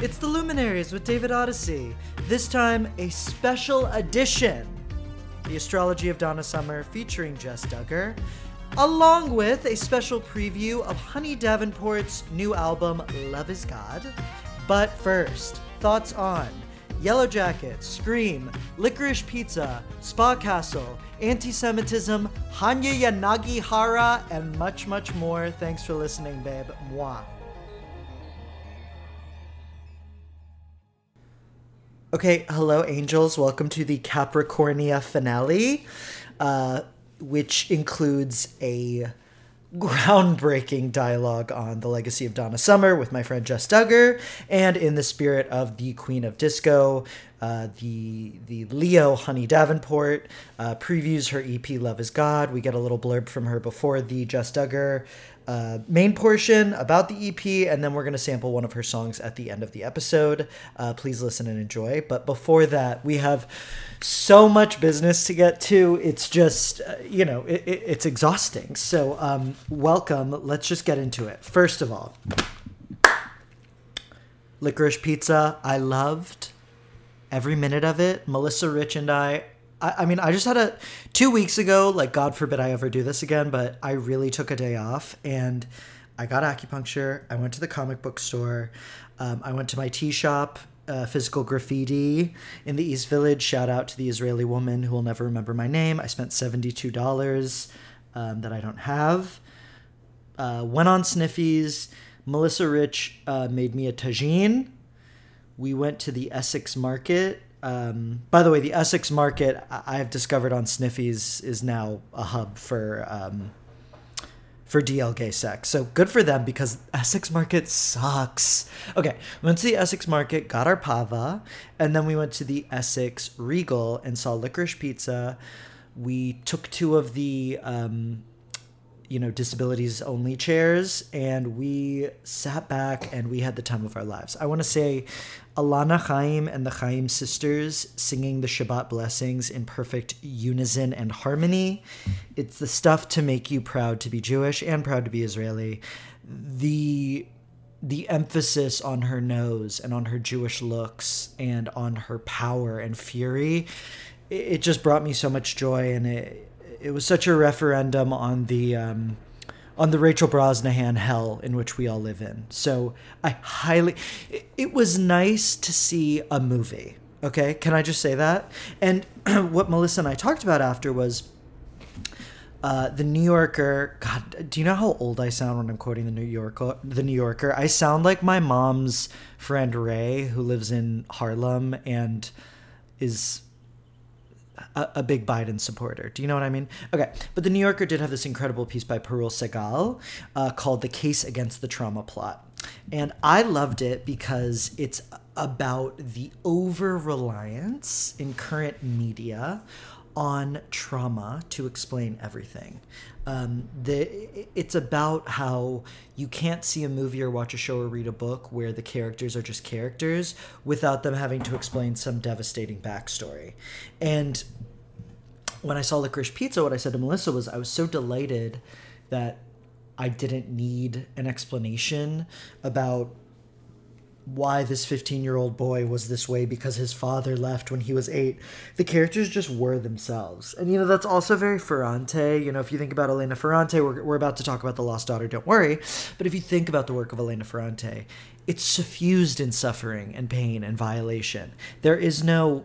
It's the Luminaries with David Odyssey. This time, a special edition The Astrology of Donna Summer featuring Jes Dugger, along with a special preview of Honey Davenport's new album, Love is God. But first, thoughts on Yellow Jacket, Scream, Licorice Pizza, Spa Castle, anti Semitism, Hanya Yanagihara, and much, much more. Thanks for listening, babe. Mwah. Okay, hello, angels. Welcome to the Capricornia finale, uh, which includes a groundbreaking dialogue on the legacy of Donna Summer with my friend Jes Dugger, and in the spirit of the Queen of Disco, uh, the the Leo Honey Davenport uh, previews her EP Love Is God. We get a little blurb from her before the Jes Dugger uh, main portion about the EP, and then we're going to sample one of her songs at the end of the episode. Uh, please listen and enjoy. But before that, we have so much business to get to. It's just, uh, you know, it, it, it's exhausting. So, um, welcome. Let's just get into it. First of all, licorice pizza, I loved every minute of it. Melissa Rich and I I, I mean, I just had a two weeks ago. Like, God forbid I ever do this again, but I really took a day off and I got acupuncture. I went to the comic book store. Um, I went to my tea shop, uh, Physical Graffitea in the East Village. Shout out to the Israeli woman who will never remember my name. I spent $72 um, that I don't have. Uh, went on Sniffies. Melissa Rich uh, made me a tagine. We went to the Essex Market um, by the way, the Essex market I have discovered on Sniffies is now a hub for um, for DL gay sex. So good for them because Essex market sucks. Okay, we went to the Essex market, got our pava, and then we went to the Essex Regal and saw licorice pizza. We took two of the um, you know disabilities only chairs and we sat back and we had the time of our lives. I want to say alana chaim and the chaim sisters singing the shabbat blessings in perfect unison and harmony. It's the stuff to make you proud to be jewish and proud to be israeli. The the emphasis on her nose and on her jewish looks and on her power and fury it just brought me so much joy and it it was such a referendum on the um, on the Rachel Brosnahan hell in which we all live in. So I highly, it, it was nice to see a movie. Okay, can I just say that? And what Melissa and I talked about after was. Uh, the New Yorker. God, do you know how old I sound when I'm quoting the New Yorker? The New Yorker. I sound like my mom's friend Ray, who lives in Harlem and is a, big Biden supporter. Do you know what I mean? Okay, but the New Yorker did have this incredible piece by Parul Sehgal uh, called "The Case Against the Trauma Plot," and I loved it because it's about the over reliance in current media on trauma to explain everything. Um, the, it's about how you can't see a movie or watch a show or read a book where the characters are just characters without them having to explain some devastating backstory. And when I saw Licorice Pizza, what I said to Melissa was I was so delighted that I didn't need an explanation about why this 15 year old boy was this way because his father left when he was eight. The characters just were themselves. And, you know, that's also very Ferrante. You know, if you think about Elena Ferrante, we're, we're about to talk about The Lost Daughter, don't worry. But if you think about the work of Elena Ferrante, it's suffused in suffering and pain and violation. There is no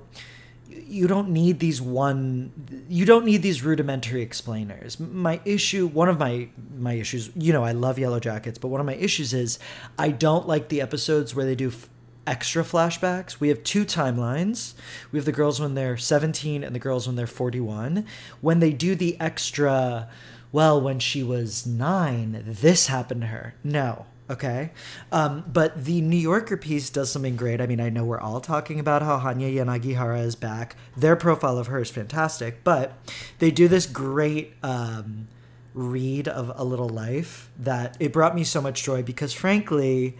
you don't need these one you don't need these rudimentary explainers. My issue one of my my issues you know i love Yellowjackets but one of my issues is i don't like the episodes where they do f- extra flashbacks. We have two timelines. We have the girls when they're 17 and the girls when they're 41 when they do the extra well when she was 9 this happened to her. No Okay. Um, but the New Yorker piece does something great. I mean, I know we're all talking about how Hanya Yanagihara is back. Their profile of her is fantastic, but they do this great um, read of A Little Life that it brought me so much joy because, frankly,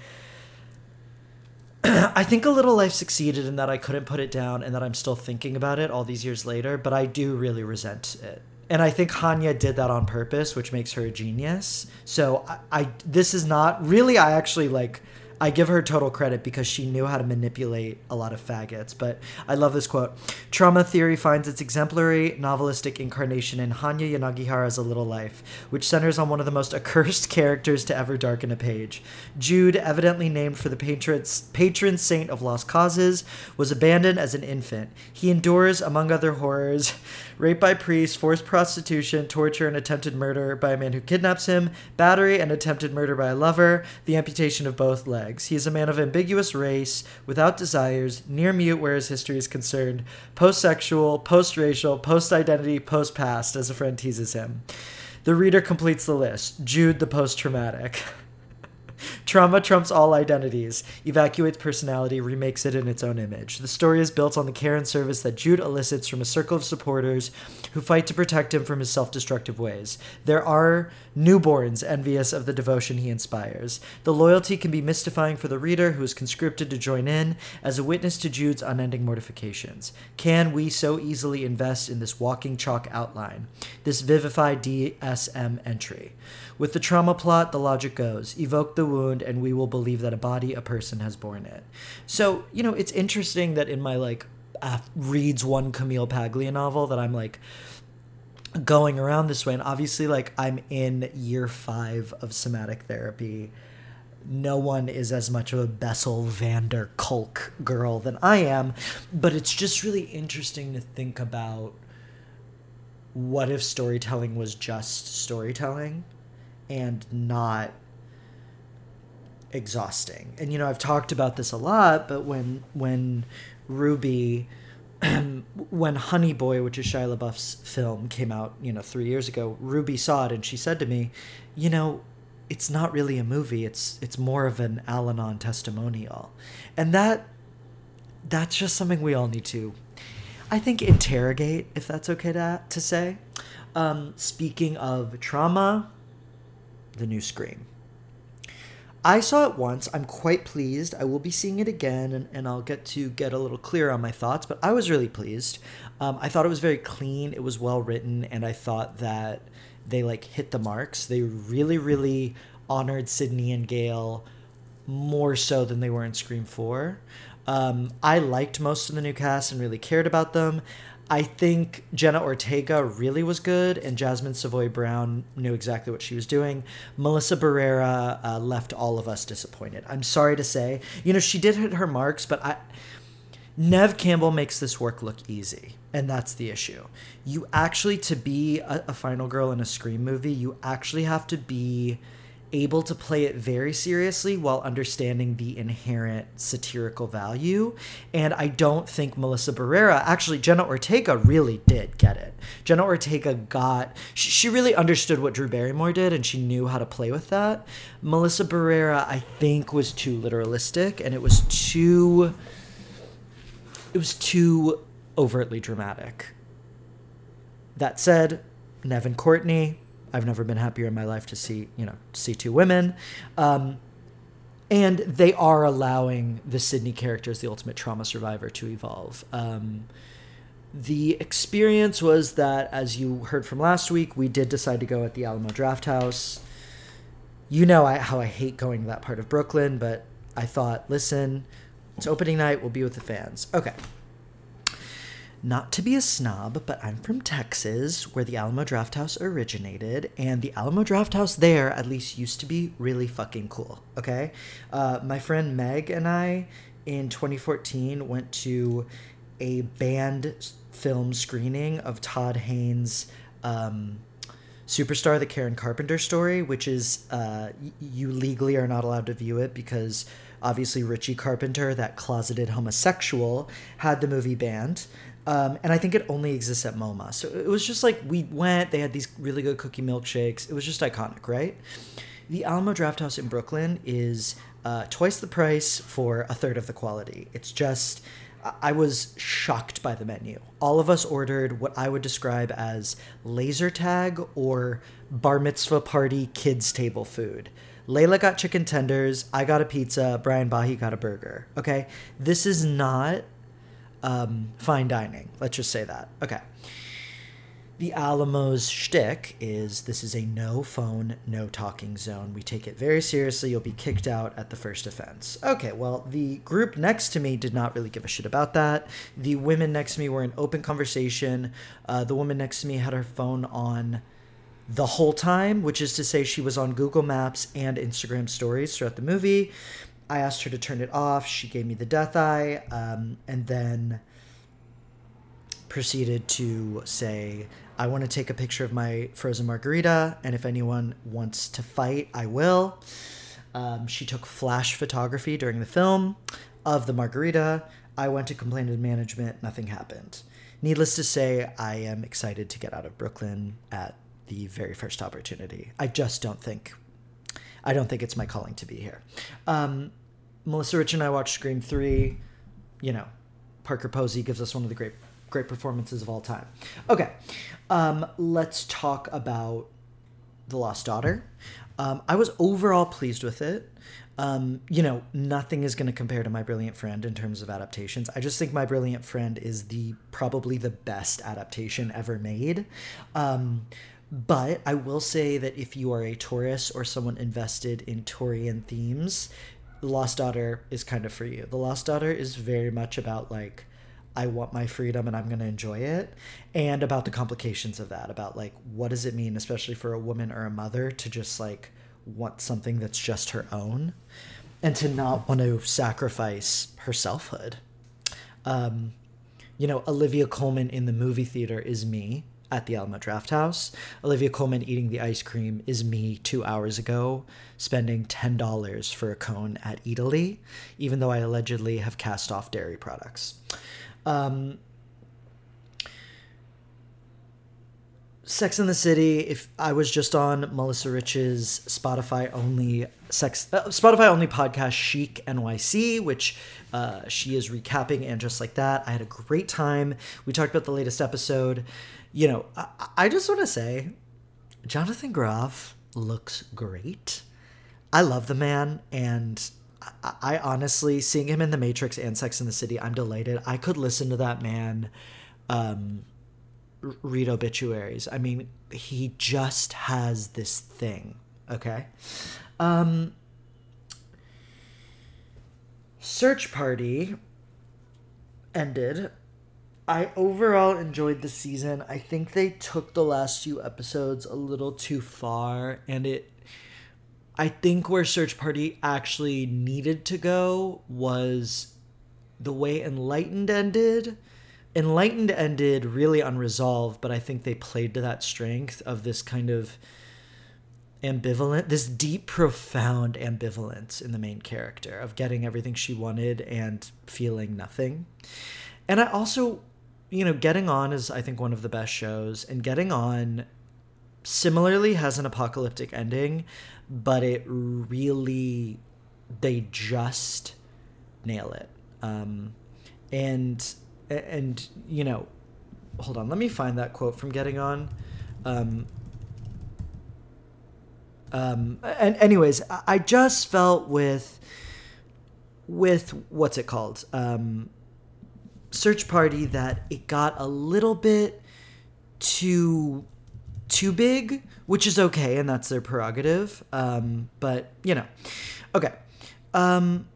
I think A Little Life succeeded in that I couldn't put it down and that I'm still thinking about it all these years later, but I do really resent it and I think Hanya did that on purpose, which makes her a genius. So I, I, this is not really. I actually like. I give her total credit because she knew how to manipulate a lot of faggots. But I love this quote Trauma theory finds its exemplary novelistic incarnation in Hanya Yanagihara's A Little Life, which centers on one of the most accursed characters to ever darken a page. Jude, evidently named for the patron, patron saint of lost causes, was abandoned as an infant. He endures, among other horrors, rape by priests, forced prostitution, torture, and attempted murder by a man who kidnaps him, battery and attempted murder by a lover, the amputation of both legs. He is a man of ambiguous race, without desires, near mute where his history is concerned, post sexual, post racial, post identity, post past, as a friend teases him. The reader completes the list Jude the post traumatic. Trauma trumps all identities, evacuates personality, remakes it in its own image. The story is built on the care and service that Jude elicits from a circle of supporters who fight to protect him from his self destructive ways. There are newborns envious of the devotion he inspires. The loyalty can be mystifying for the reader who is conscripted to join in as a witness to Jude's unending mortifications. Can we so easily invest in this walking chalk outline, this vivified DSM entry? With the trauma plot, the logic goes evoke the wound, and we will believe that a body, a person has borne it. So, you know, it's interesting that in my like, uh, reads one Camille Paglia novel that I'm like, going around this way and obviously like i'm in year five of somatic therapy no one is as much of a bessel van der kolk girl than i am but it's just really interesting to think about what if storytelling was just storytelling and not exhausting. And you know, I've talked about this a lot, but when when Ruby when Honey Boy, which is Shia LaBeouf's film, came out, you know, three years ago, Ruby saw it and she said to me, you know, it's not really a movie. It's it's more of an Al-Anon testimonial, and that that's just something we all need to, I think, interrogate if that's okay to to say. Um, speaking of trauma, the new Scream. I saw it once. I'm quite pleased. I will be seeing it again, and, and I'll get to get a little clearer on my thoughts, but I was really pleased. Um, I thought it was very clean, it was well written, and I thought that they like hit the marks. They really, really honored Sydney and Gale more so than they were in Scream 4. Um, I liked most of the new cast and really cared about them. I think Jenna Ortega really was good, and Jasmine Savoy Brown knew exactly what she was doing. Melissa Barrera uh, left all of us disappointed. I'm sorry to say, you know, she did hit her marks, but I. Neve Campbell makes this work look easy, and that's the issue. You actually, to be a, a final girl in a Scream movie, you actually have to be able to play it very seriously while understanding the inherent satirical value. And I don't think Melissa Barrera, actually, Jenna Ortega really did get it. Jenna Ortega got, she really understood what Drew Barrymore did and she knew how to play with that. Melissa Barrera, I think, was too literalistic and it was too, it was too overtly dramatic. That said, Nevin Courtney, I've never been happier in my life to see, you know, see two women. Um, and they are allowing the Sydney character as the ultimate trauma survivor to evolve. Um, the experience was that, as you heard from last week, we did decide to go at the Alamo Drafthouse. You know I, how I hate going to that part of Brooklyn, but I thought, listen, it's opening night, we'll be with the fans. Okay not to be a snob, but I'm from Texas, where the Alamo Drafthouse originated, and the Alamo Drafthouse there at least used to be really fucking cool. Okay, uh, my friend Meg and I in 2014 went to a banned film screening of Todd Haynes' um, Superstar, the Karen Carpenter story, which is uh, you legally are not allowed to view it because obviously Richie Carpenter, that closeted homosexual, had the movie banned. Um, and I think it only exists at MoMA. So it was just like we went, they had these really good cookie milkshakes. It was just iconic, right? The Alamo Drafthouse in Brooklyn is uh, twice the price for a third of the quality. It's just, I was shocked by the menu. All of us ordered what I would describe as laser tag or bar mitzvah party kids' table food. Layla got chicken tenders, I got a pizza, Brian Bahi got a burger. Okay? This is not um, fine dining. Let's just say that. Okay. the Alamo's shtick is this is a no phone, no talking zone. We take it very seriously. You'll be kicked out at the first offense. Okay, well, the group next to me did not really give a shit about that. The women next to me were in open conversation. Uh, the woman next to me had her phone on the whole time, which is to say, she was on Google Maps and Instagram stories throughout the movie. I asked her to turn it off. She gave me the death eye, um, and then proceeded to say, I want to take a picture of my frozen margarita, and if anyone wants to fight, I will. Um, she took flash photography during the film of the margarita. I went to complain to management, nothing happened. Needless to say, I am excited to get out of Brooklyn at the very first opportunity. I just don't think, I don't think it's my calling to be here. Um, Melissa Rich and I watched Scream 3. You know, Parker Posey gives us one of the great great performances of all time. Okay, um, let's talk about The Lost Daughter. Um, I was overall pleased with it. Um, you know, nothing is going to compare to My Brilliant Friend in terms of adaptations. I just think My Brilliant Friend is the probably the best adaptation ever made. Um, but I will say that if you are a Taurus or someone invested in Taurian themes, The Lost Daughter is kind of for you. The Lost Daughter is very much about like I want my freedom and I'm going to enjoy it. And about the complications of that, about like what does it mean, especially for a woman or a mother, to just like want something that's just her own and to not want to sacrifice her selfhood. Um, you know, Olivia Colman in the movie theater is me at the Alamo Drafthouse. Olivia Colman eating the ice cream is me two hours ago spending $10 for a cone at Italy, even though I allegedly have cast off dairy products. Um, Sex in the City. If I was just on Melissa Rich's Spotify only sex uh, Spotify only podcast Chic NYC, which uh, she is recapping, and just like that, I had a great time. We talked about the latest episode. You know, I, I just want to say, Jonathan Groff looks great. I love the man, and I, honestly, seeing him in The Matrix and Sex in the City, I'm delighted. I could listen to that man um, read obituaries. I mean, he just has this thing, okay? Um, Search Party ended. I overall enjoyed the season. I think they took the last few episodes a little too far, and it I think where Search Party actually needed to go was the way Enlightened ended. Enlightened ended really unresolved, but I think they played to that strength of this kind of ambivalent, this deep, profound ambivalence in the main character of getting everything she wanted and feeling nothing. And I also, you know, Getting On is, I think, one of the best shows, and Getting On similarly has an apocalyptic ending, but it really they just nail it. Um, and and you know, hold on, let me find that quote from Getting On. Um, um, and anyways, I just felt with with what's it called? Um, search party that it got a little bit too too big, which is okay, and that's their prerogative. Um, but you know, okay. Um,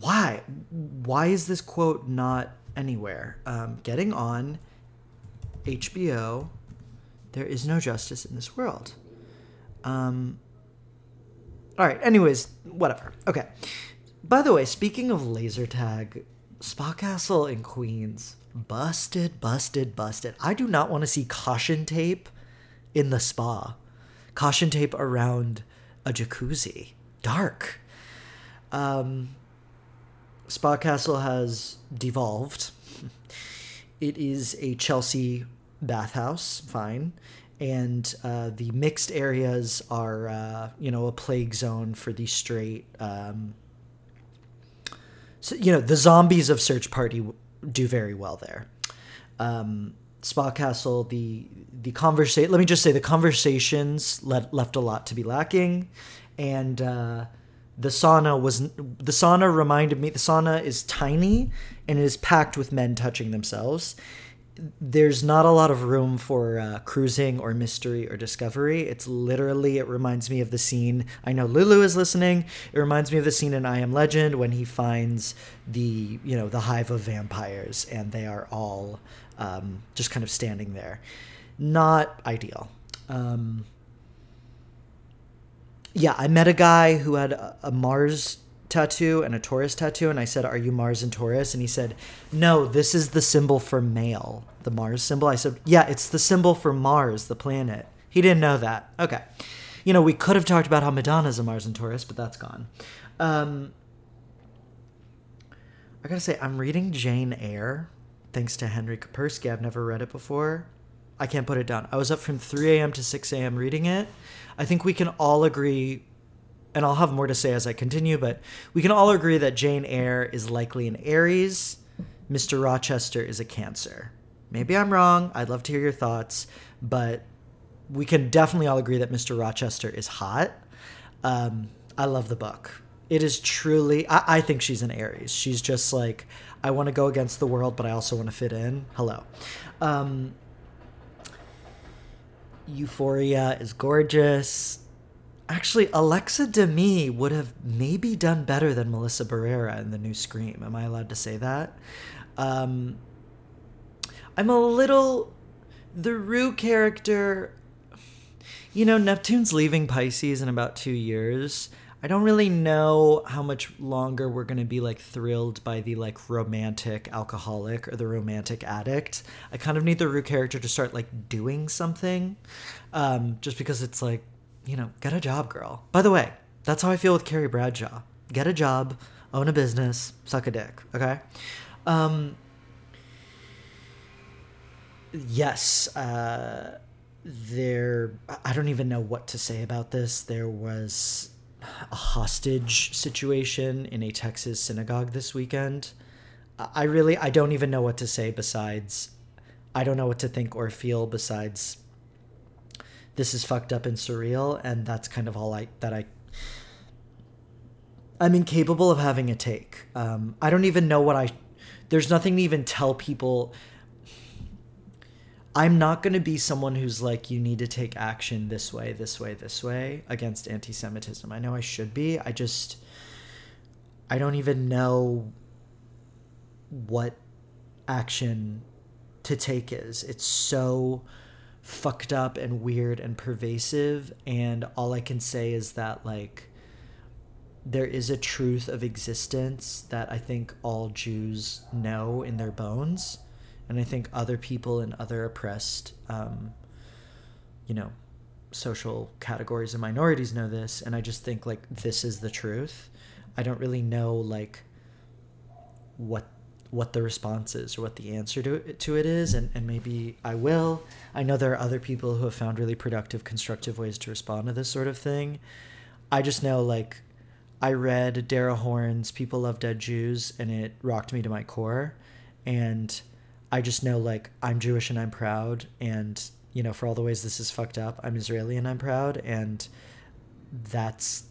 why? Why is this quote not anywhere? Um, getting on HBO. There is no justice in this world. Um, all right. Anyways, whatever. Okay. By the way, speaking of laser tag, Spa Castle in Queens, busted, busted, busted. I do not want to see caution tape in the spa, caution tape around a jacuzzi, dark. Um, Spa Castle has devolved. It is a Chelsea bathhouse, fine. And uh, the mixed areas are, uh, you know, a plague zone for the straight. Um, so, you know, the zombies of Search Party do very well there. Um, Spa Castle, the the conversation. Let me just say the conversations le- left a lot to be lacking, and uh, the sauna was the sauna reminded me. The sauna is tiny and it is packed with men touching themselves. There's not a lot of room for uh, cruising or mystery or discovery. It's literally, it reminds me of the scene. I know Lulu is listening. It reminds me of the scene in I Am Legend when he finds the, you know, the hive of vampires and they are all um, just kind of standing there. Not ideal. Um, yeah, I met a guy who had a, a Mars tattoo and a Taurus tattoo, and I said, "Are you Mars and Taurus?" And he said, "No, this is the symbol for male, the Mars symbol." I said, "Yeah, it's the symbol for Mars, the planet." He didn't know that. Okay, you know, we could have talked about how Madonna's a Mars and Taurus, but that's gone. Um, I gotta say, I'm reading Jane Eyre, thanks to Henry Kapersky. I've never read it before. I can't put it down. I was up from 3 a.m. to 6 a.m. reading it. I think we can all agree and I'll have more to say as I continue, but we can all agree that Jane Eyre is likely an Aries. Mr. Rochester is a Cancer. Maybe I'm wrong. I'd love to hear your thoughts, but we can definitely all agree that Mr. Rochester is hot. Um, I love the book. It is truly, I, I think she's an Aries. She's just like, I want to go against the world, but I also want to fit in. Hello. Um, Euphoria is gorgeous Actually, Alexa Demie would have maybe done better than Melissa Barrera in the new Scream. Am I allowed to say that? Um, I'm a little. The Rue character. You know, Neptune's leaving Pisces in about two years. I don't really know how much longer we're going to be like thrilled by the like romantic alcoholic or the romantic addict. I kind of need the Rue character to start like doing something. Um, just because it's like you know, get a job, girl. By the way, that's how I feel with Carrie Bradshaw. Get a job, own a business, suck a dick, okay? Um, yes, uh, there, I don't even know what to say about this. There was a hostage situation in a Texas synagogue this weekend. I really, I don't even know what to say besides, I don't know what to think or feel besides this is fucked up and surreal and that's kind of all i that i i'm incapable of having a take. Um, i don't even know what i there's nothing to even tell people. I'm not going to be someone who's like you need to take action this way this way this way against anti-semitism. I know i should be. I just i don't even know what action to take is. It's so fucked up and weird and pervasive and all i can say is that like there is a truth of existence that i think all jews know in their bones and i think other people in other oppressed um, you know social categories and minorities know this and i just think like this is the truth. I don't really know like what what the response is or what the answer to it, to it is and, and maybe i will. I know there are other people who have found really productive constructive ways to respond to this sort of thing. I just know like i read dara horn's people love dead jews and it rocked me to my core. And i just know like i'm jewish and i'm proud and you know for all the ways this is fucked up i'm israeli and i'm proud and that's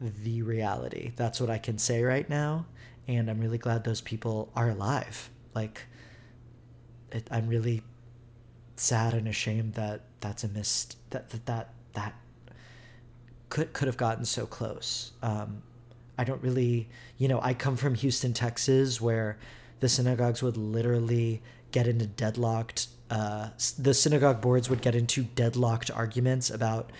the reality. That's what i can say right now and I'm really glad those people are alive. Like, it, I'm really sad and ashamed that that's a missed that that that that could could have gotten so close. Um, I don't really, you know, I come from Houston, Texas, where the synagogues would literally get into deadlocked. Uh, the synagogue boards would get into deadlocked arguments about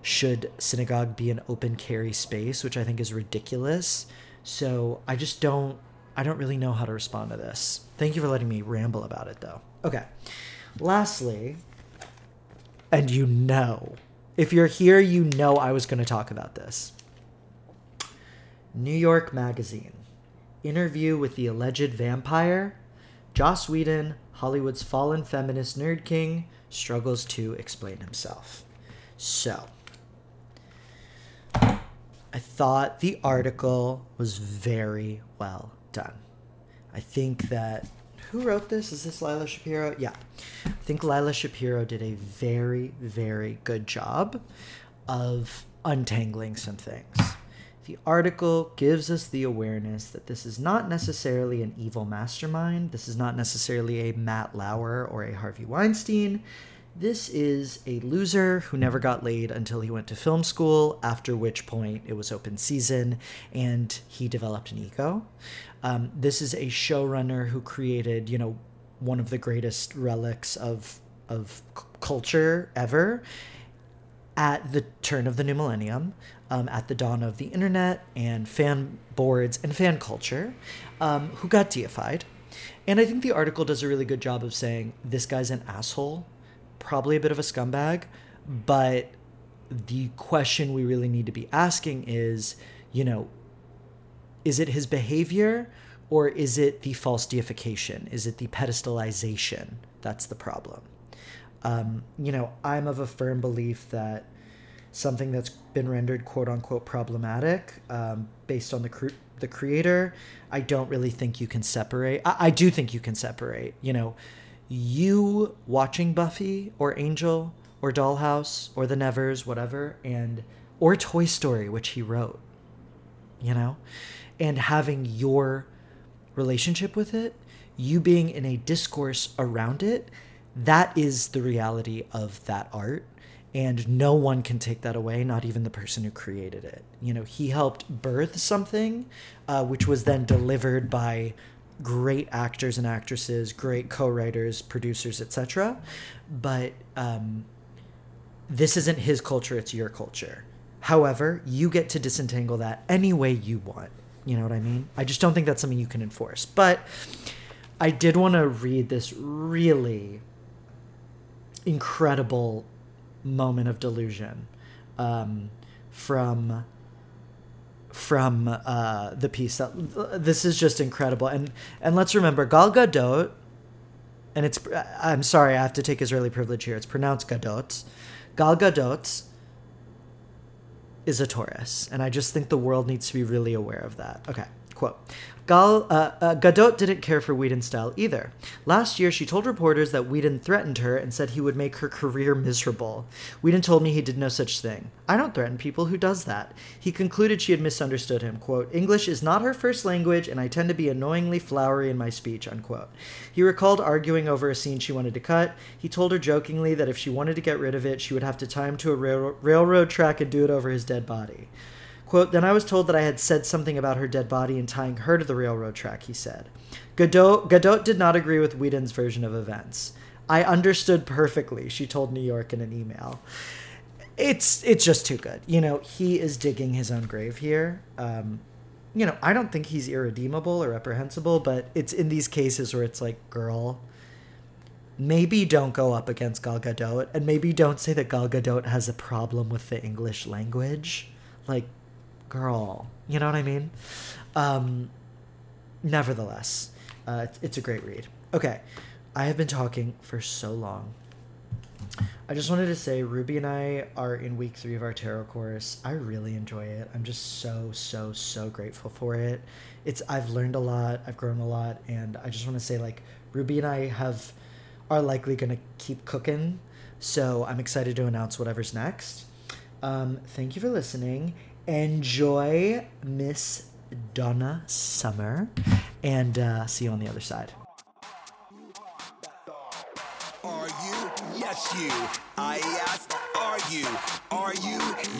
should synagogue be an open carry space, which I think is ridiculous so I just don't I don't really know how to respond to this. Thank you for letting me ramble about it though. Okay. Lastly, and you know, if you're here, you know I was going to talk about this. New York Magazine. Interview with the alleged vampire. Joss Whedon, Hollywood's fallen feminist nerd king, struggles to explain himself. So, I thought the article was very well done. I think that who wrote this? Is this Lila Shapiro? Yeah. I think Lila Shapiro did a very, very good job of untangling some things. The article gives us the awareness that this is not necessarily an evil mastermind. This is not necessarily a Matt Lauer or a Harvey Weinstein. This is a loser who never got laid until he went to film school, after which point it was open season and he developed an ego. Um, this is a showrunner who created, you know, one of the greatest relics of of c- culture ever at the turn of the new millennium, um, at the dawn of the internet and fan boards and fan culture, um, who got deified. And I think the article does a really good job of saying this guy's an asshole, probably a bit of a scumbag, but the question we really need to be asking is, you know, is it his behavior or is it the false deification? Is it the pedestalization? That's the problem. Um, you know, I'm of a firm belief that something that's been rendered quote unquote problematic um, based on the cr- the creator, I don't really think you can separate. I-, I do think you can separate. You know, you watching Buffy or Angel or Dollhouse or The Nevers, whatever, and or Toy Story, which he wrote. You know, and having your relationship with it, you being in a discourse around it, that is the reality of that art and no one can take that away not even the person who created it you know he helped birth something uh, which was then delivered by great actors and actresses great co-writers producers etc but um, this isn't his culture it's your culture. However you get to disentangle that any way you want. You know what i mean? I just don't think that's something you can enforce. But i did want to read this really incredible moment of delusion um, from from uh, the piece that this is just incredible. And and let's remember Gal Gadot and it's I'm sorry I have to take Israeli privilege here. It's pronounced Gadot. Gal Gadot is a Taurus and I just think the world needs to be really aware of that. Okay quote Gal, uh, uh, Gadot didn't care for Whedon's style either. Last year, she told reporters that Whedon threatened her and said he would make her career miserable. Whedon told me he did no such thing. I don't threaten people who does that. He concluded she had misunderstood him. Quote, English is not her first language, and I tend to be annoyingly flowery in my speech, unquote. He recalled arguing over a scene she wanted to cut. He told her jokingly that if she wanted to get rid of it, she would have to tie him to a rail- railroad track and do it over his dead body. Quote, then I was told that I had said something about her dead body and tying her to the railroad track, he said. Gadot, Gadot did not agree with Whedon's version of events. I understood perfectly, she told New York in an email. It's it's just too good. You know, he is digging his own grave here. Um, you know, I don't think he's irredeemable or reprehensible, but it's in these cases where it's like, girl, maybe don't go up against Gal Gadot, and maybe don't say that Gal Gadot has a problem with the English language. Like, girl. You know what I mean? Um, nevertheless, uh, it's, it's a great read. Okay, I have been talking for so long. I just wanted to say Ruby and I are in week three of our tarot course. I really enjoy it. I'm just so, so, so grateful for it. It's I've learned a lot, I've grown a lot, and I just want to say like Ruby and I have are likely gonna keep cooking. So I'm excited to announce whatever's next. Um, thank you for listening enjoy Miss Donna Summer, and uh, see you on the other side. Are you? Yes, you. I ask, are you? Are you?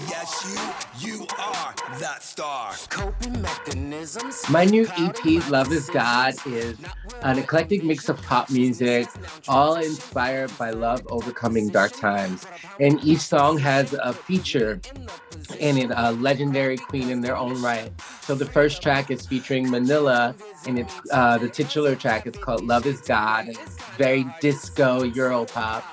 Yes, you. You are that star. Coping mechanisms. My new EP, Love is God, is an eclectic mix of pop music, all inspired by love overcoming dark times. And each song has a feature in it, a legendary queen in their own right. So the first track is featuring Manila, and it's uh, the titular track. It's called Love is God. It's very disco Euro pop.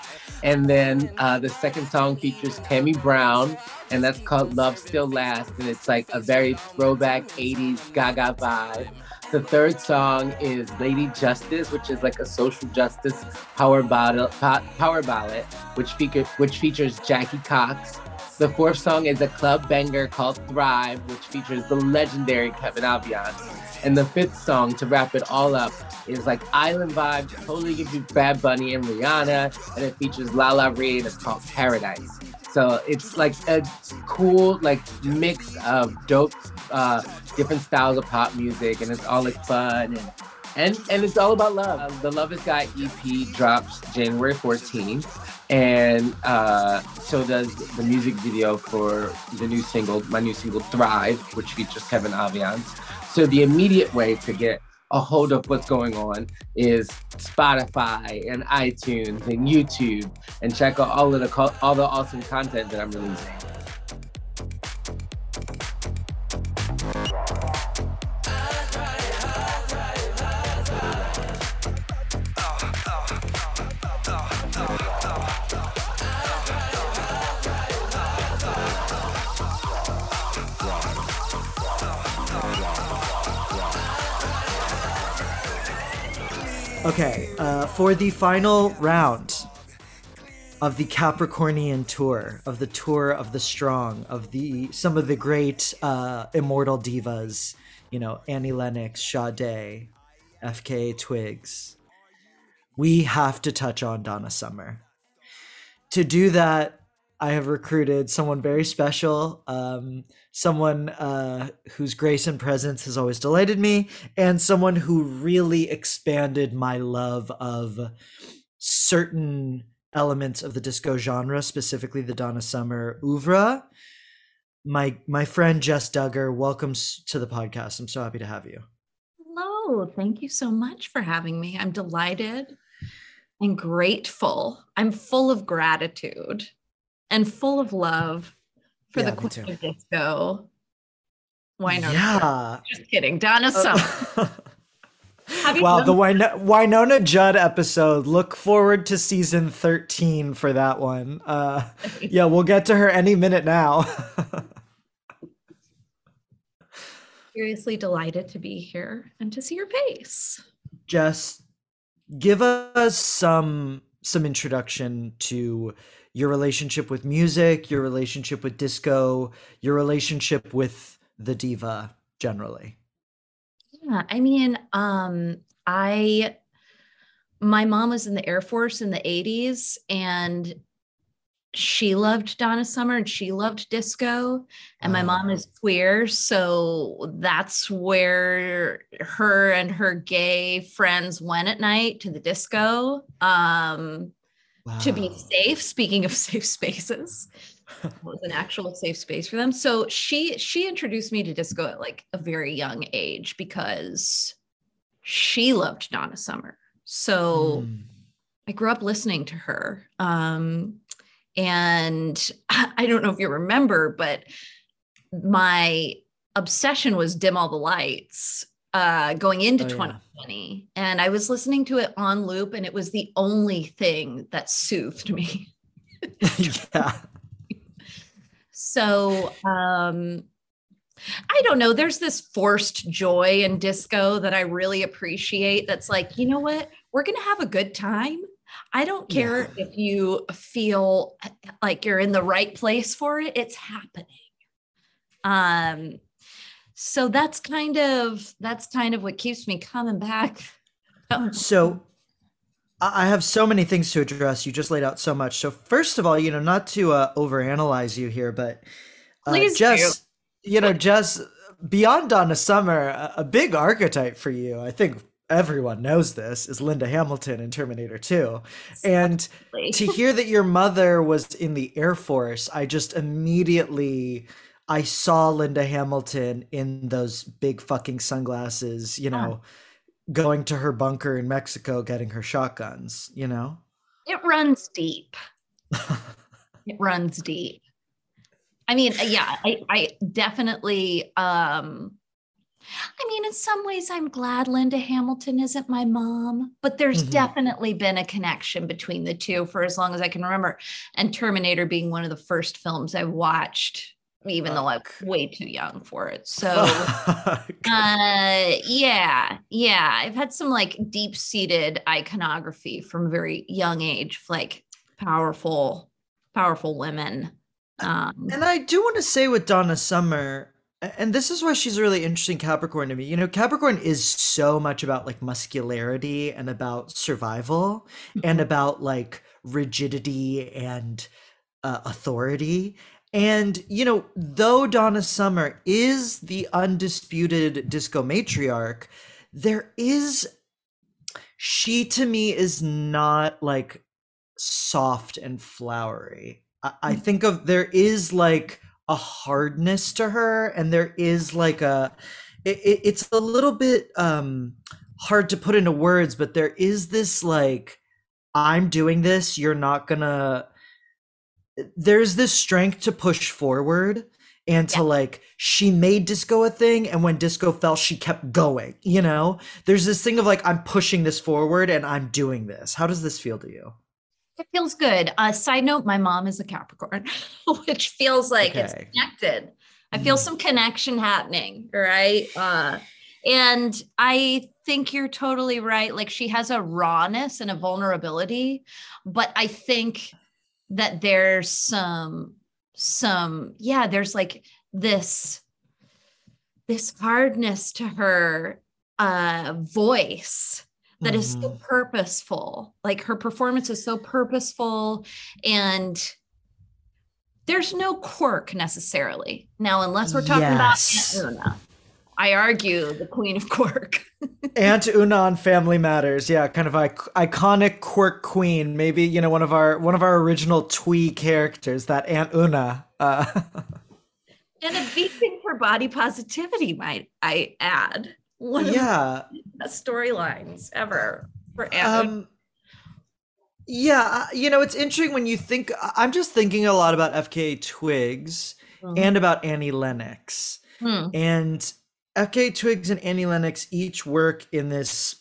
And then uh, the second song features Tammy Brown, and that's called Love Still Lasts. And it's like a very throwback 80s Gaga vibe. The third song is Lady Justice, which is like a social justice power ballad, power ballad which, feature, which features Jackie Cox. The fourth song is a club banger called Thrive, which features the legendary Kevin Aviance. And the fifth song, to wrap it all up, is like Island Vibe, totally gives you Bad Bunny and Rihanna, and it features Lala Reid. It's called Paradise. So it's like a cool like mix of dope, uh, different styles of pop music, and it's all like fun and and and it's all about love. Uh, the Love Is God EP drops January 14th, and uh, so does the music video for the new single, my new single Thrive, which features Kevin Aviance. So the immediate way to get a hold of what's going on is Spotify and iTunes and YouTube, and check out all of the all the awesome content that I'm releasing. Okay, uh, for the final round of the Capricornian tour, of the tour of the strong, of the some of the great uh, immortal divas, you know, Annie Lennox, Sade, FKA Twigs, we have to touch on Donna Summer. To do that, I have recruited someone very special, um, someone uh, whose grace and presence has always delighted me, and someone who really expanded my love of certain elements of the disco genre, specifically the Donna Summer oeuvre. My my friend Jes Dugger, welcome to the podcast. I'm so happy to have you. Hello. Thank you so much for having me. I'm delighted and grateful. I'm full of gratitude and full of love for Yeah, the queen of disco. Why not? Yeah. Just kidding. Donna Summer. Have you wow, the Wynonna Judd episode. Look forward to season 13 for that one. Uh, yeah, we'll get to her any minute now. seriously delighted to be here and to see your face. Just give us some some introduction to your relationship with music, your relationship with disco, your relationship with the diva generally. Yeah, I mean, um, I my mom was in the Air Force in the 80s and she loved Donna Summer and she loved disco. And my mom Oh. is queer. So that's where her and her gay friends went at night to the disco. Um, to be safe speaking of safe spaces was an actual safe space for them? So she she introduced me to disco at like a very young age because she loved donna summer. So Mm. i grew up listening to her um and i don't know if you remember but my obsession was dim all the lights uh going into Oh, yeah. 2020 and i was listening to it on loop and it was the only thing that soothed me yeah. so um I don't know. There's this forced joy in disco that I really appreciate. That's like, you know what? We're going to have a good time. I don't care if you feel like you're in the right place for it. It's happening. Um, so that's kind of that's kind of what keeps me coming back. So I have so many things to address. You just laid out so much. So first of all, you know, not to uh, overanalyze you here, but uh, Please Jes, you know, Jes, beyond Donna Summer, a, a big archetype for you, I think everyone knows this, is Linda Hamilton in Terminator 2. And to hear that your mother was in the Air Force, I just immediately I saw Linda Hamilton in those big fucking sunglasses, you know, going to her bunker in Mexico getting her shotguns, you know? It runs deep. it runs deep. I mean, uh, yeah, I, I definitely um I mean, in some ways I'm glad Linda Hamilton isn't my mom, but there's Mhm. definitely been a connection between the two for as long as I can remember. And Terminator being one of the first films I watched, even though I'm way too young for it. So uh yeah yeah i've had some like deep-seated iconography from a very young age like powerful powerful women um And I do want to say with Donna Summer, and this is why she's a really interesting Capricorn to me. You know, Capricorn is so much about like muscularity and about survival and about like rigidity and uh, authority. And, you know, though Donna Summer is the undisputed disco matriarch, there is, she to me is not like soft and flowery. I, I think of, there is like a hardness to her, and there is like a, it, it, it's a little bit um hard to put into words, but there is this like, I'm doing this, you're not gonna there's this strength to push forward and to Yeah. like she made disco a thing and when disco fell she kept going you know there's this thing of like i'm pushing this forward and i'm doing this how does this feel to you It feels good. Uh, side note, my mom is a Capricorn, which feels like it's connected. I feel Mm. some connection happening, right? Uh, and I think you're totally right. Like she has a rawness and a vulnerability, but I think that there's some, some, yeah, there's like this, this hardness to her uh, voice that is so Mhm. purposeful. Like her performance is so purposeful and there's no quirk necessarily. Now, unless we're talking Yes. about Aunt Una, I argue the queen of quirk. Aunt Una on Family Matters, yeah, kind of ic- iconic quirk queen. Maybe you know one of our one of our original twee characters, that Aunt Una. Uh, and a beacon for body positivity, might I add. One yeah, of the storylines ever for Aunt Una. um, yeah. uh, You know, it's interesting when you think. I'm just thinking a lot about FKA Twigs Mhm. and about Annie Lennox. Hmm. And FK Twigs and Annie Lennox each work in this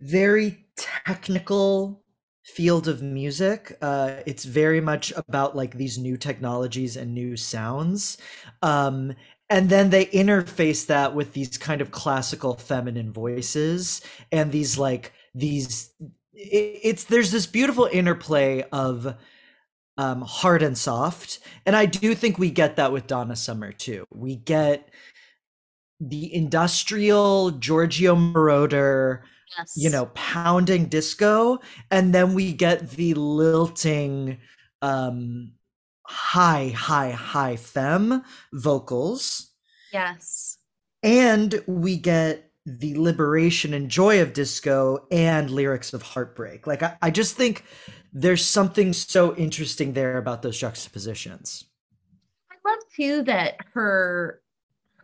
very technical field of music. Uh, it's very much about like these new technologies and new sounds. Um, and then they interface that with these kind of classical feminine voices and these like these it, it's there's this beautiful interplay of um, hard and soft. And I do think we get that with Donna Summer too. We get the industrial Giorgio Moroder, Yes. you know, pounding disco, and then we get the lilting, um, high, high, high femme vocals, Yes. and we get the liberation and joy of disco and lyrics of heartbreak. Like I, I just think there's something so interesting there about those juxtapositions. I love too that her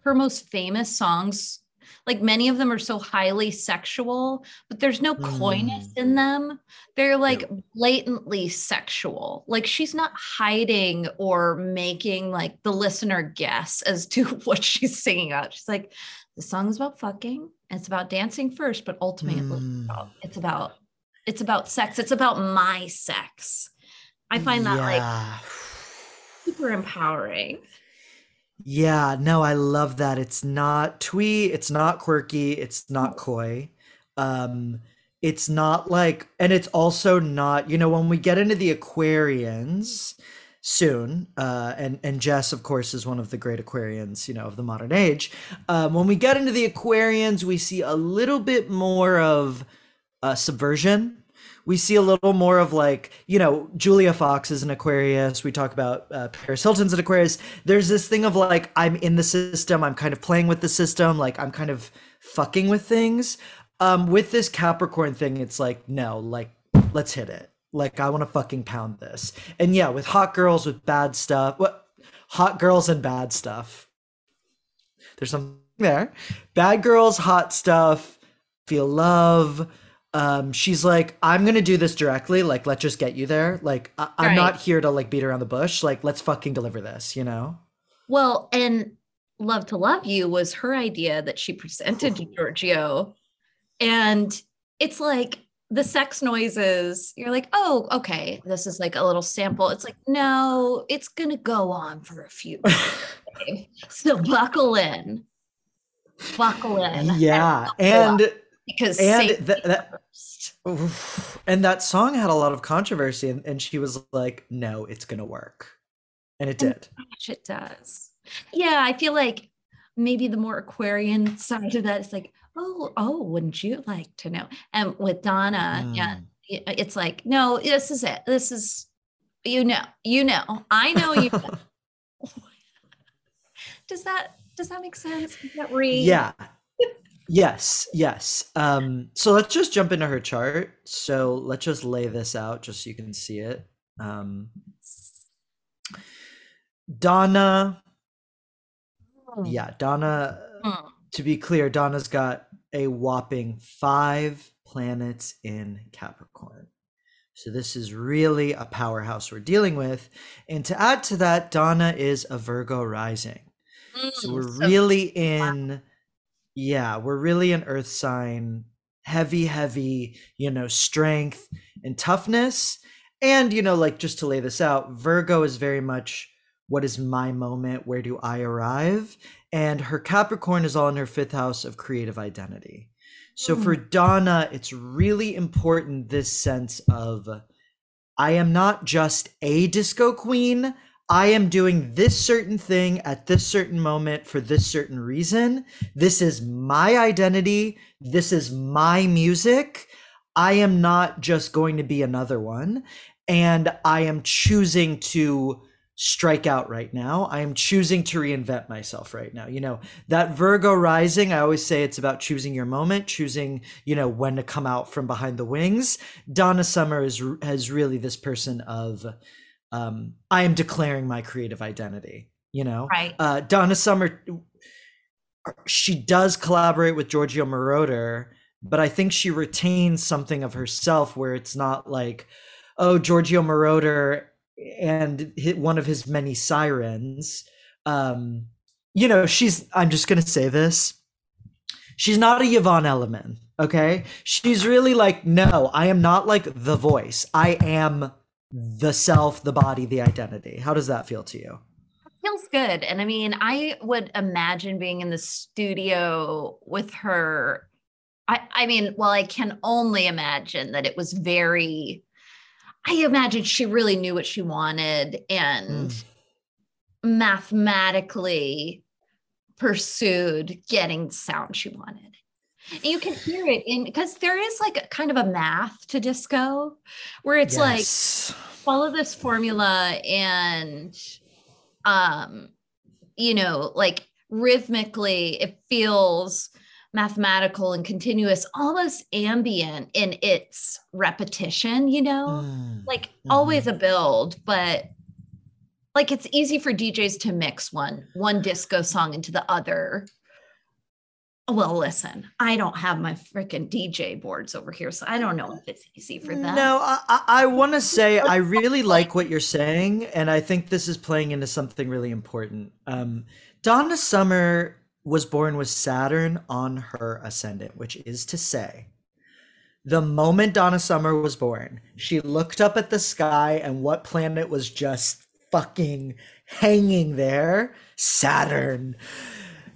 her most famous songs, like many of them are so highly sexual, but there's no coyness Mm. in them. They're like blatantly sexual. Like she's not hiding or making like the listener guess as to what she's singing about. She's like, the song is about fucking. It's about dancing first, but ultimately Mm. it's about it's about sex. It's about my sex. I find that like super empowering. Yeah, no, I love that. It's not twee, it's not quirky, it's not coy. Um it's not like and it's also not, you know, when we get into the Aquarians soon, uh and and Jes of course is one of the great Aquarians, you know, of the modern age. Um when we get into the Aquarians, we see a little bit more of uh subversion we see a little more of like you know julia fox is an aquarius. We talk about uh, paris hilton's an aquarius. There's this thing of like i'm in the system. I'm kind of playing with the system. Like i'm kind of fucking with things. Um with this capricorn thing it's like no like let's hit it. Like i want to fucking pound this. And yeah with hot girls with bad stuff what hot girls and bad stuff. There's something there. Bad girls hot stuff feel love um she's like i'm gonna do this directly like let's just get you there like I- i'm Right. not here to like beat around the bush like let's fucking deliver this you know Well, and Love to Love You was her idea that she presented to Giorgio. And it's like the sex noises, you're like, oh, okay, this is like a little sample. It's like, no, it's going to go on for a few. so buckle in. Buckle in. yeah buckle and because and that- that- oof. and that song had a lot of controversy and, and she was like no it's gonna work and it And- did Gosh, it does. Yeah, I feel like maybe the more Aquarian side of that is like, oh, oh, wouldn't you like to know? And with Donna, yeah, Mm. it- it's like, no, this is it. This is you know, you know, I know you. know. does that does that make sense? Does that read? Yeah. Yes, yes. Um, so let's just jump into her chart. So let's just lay this out just so you can see it. Um, Donna, yeah, Donna. Hmm. To be clear, Donna's got a whopping five planets in Capricorn. So this is really a powerhouse we're dealing with. And to add to that, Donna is a Virgo rising. So Mm, we're so- really in, yeah, we're really an earth sign, heavy, heavy, you know, strength and toughness. And, you know, like just to lay this out, Virgo is very much what is my moment? Where do I arrive? And her Capricorn is all in her fifth house of creative identity. So for hmm. Donna, it's really important this sense of I am not just a disco queen. I am doing this certain thing at this certain moment for this certain reason. This is my identity. This is my music. I am not just going to be another one. And I am choosing to strike out right now. I am choosing to reinvent myself right now. You know, that Virgo rising, I always say it's about choosing your moment, choosing, you know, when to come out from behind the wings. Donna Summer is has really this person of um I am declaring my creative identity, you know. Right. Uh Donna Summer she does collaborate with Giorgio Moroder, but I think she retains something of herself where it's not like oh Giorgio Moroder and hit one of his many sirens um you know she's i'm just gonna say this she's not a yvonne elliman okay she's really like no i am not like the voice i am the self the body the identity how does that feel to you feels good. And I mean, I would imagine being in the studio with her. I, I mean, well, I can only imagine that it was very, I imagine she really knew what she wanted and mm. mathematically pursued getting the sound she wanted. And you can hear it in because there is like a kind of a math to disco where it's like follow this formula and um you know like rhythmically it feels mathematical and continuous almost ambient in its repetition you know? Mm, like always a build but like it's easy for DJs to mix one one disco song into the other well listen i don't have my freaking dj boards over here so i don't know if it's easy for them No, I, I, want to say I really like what you're saying, and I think this is playing into something really important. Um, Donna Summer was born with Saturn on her ascendant, which is to say, the moment Donna Summer was born, she looked up at the sky, and what planet was just fucking hanging there? Saturn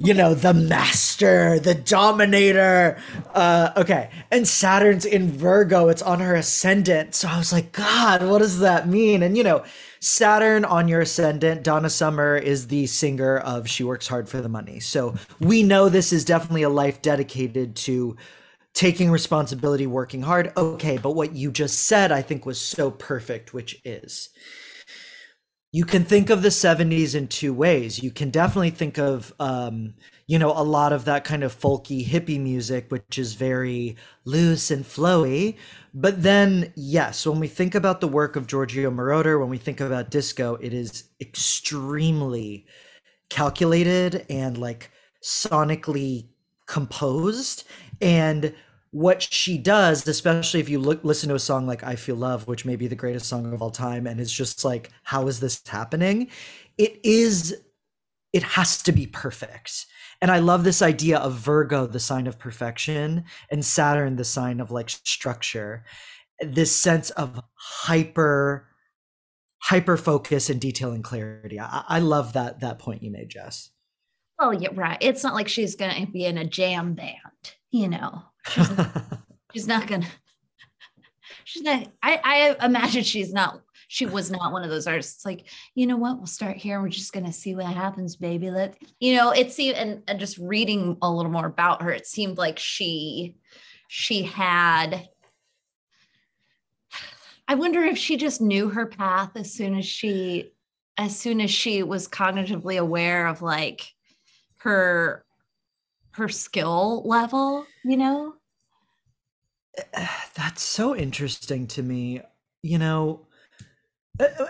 you know, the master, the dominator. Uh, okay. And Saturn's in Virgo, it's on her ascendant. So I was like, God, what does that mean? And, you know, Saturn on your ascendant, Donna Summer is the singer of She Works Hard for the Money. So we know this is definitely a life dedicated to taking responsibility, working hard. Okay. But what you just said, I think, was so perfect, which is you can think of the 70s in two ways. You can definitely think of, um, you know, a lot of that kind of folky hippie music, which is very loose and flowy. But then, yes, when we think about the work of Giorgio Moroder, when we think about disco, it is extremely calculated and like sonically composed. And what she does, especially if you look listen to a song like I Feel Love, which may be the greatest song of all time, and it's just like, how is this happening? It is, it has to be perfect. And I love this idea of Virgo, the sign of perfection, and Saturn, the sign of like structure. This sense of hyper, hyper focus and detail and clarity. I, I love that that point you made, Jes. Well, yeah, right. It's not like she's to be in a jam band, you know. She's, she's not to. She's not. I, I imagine she's not. She was not one of those artists. Like, you know what? We'll start here. And we're just to see what happens, baby. Let you know. It seemed, and, and just reading a little more about her, it seemed like she, she had. I wonder if she just knew her path as soon as she as soon as she was cognitively aware of like her her skill level, you know? That's so interesting to me. You know,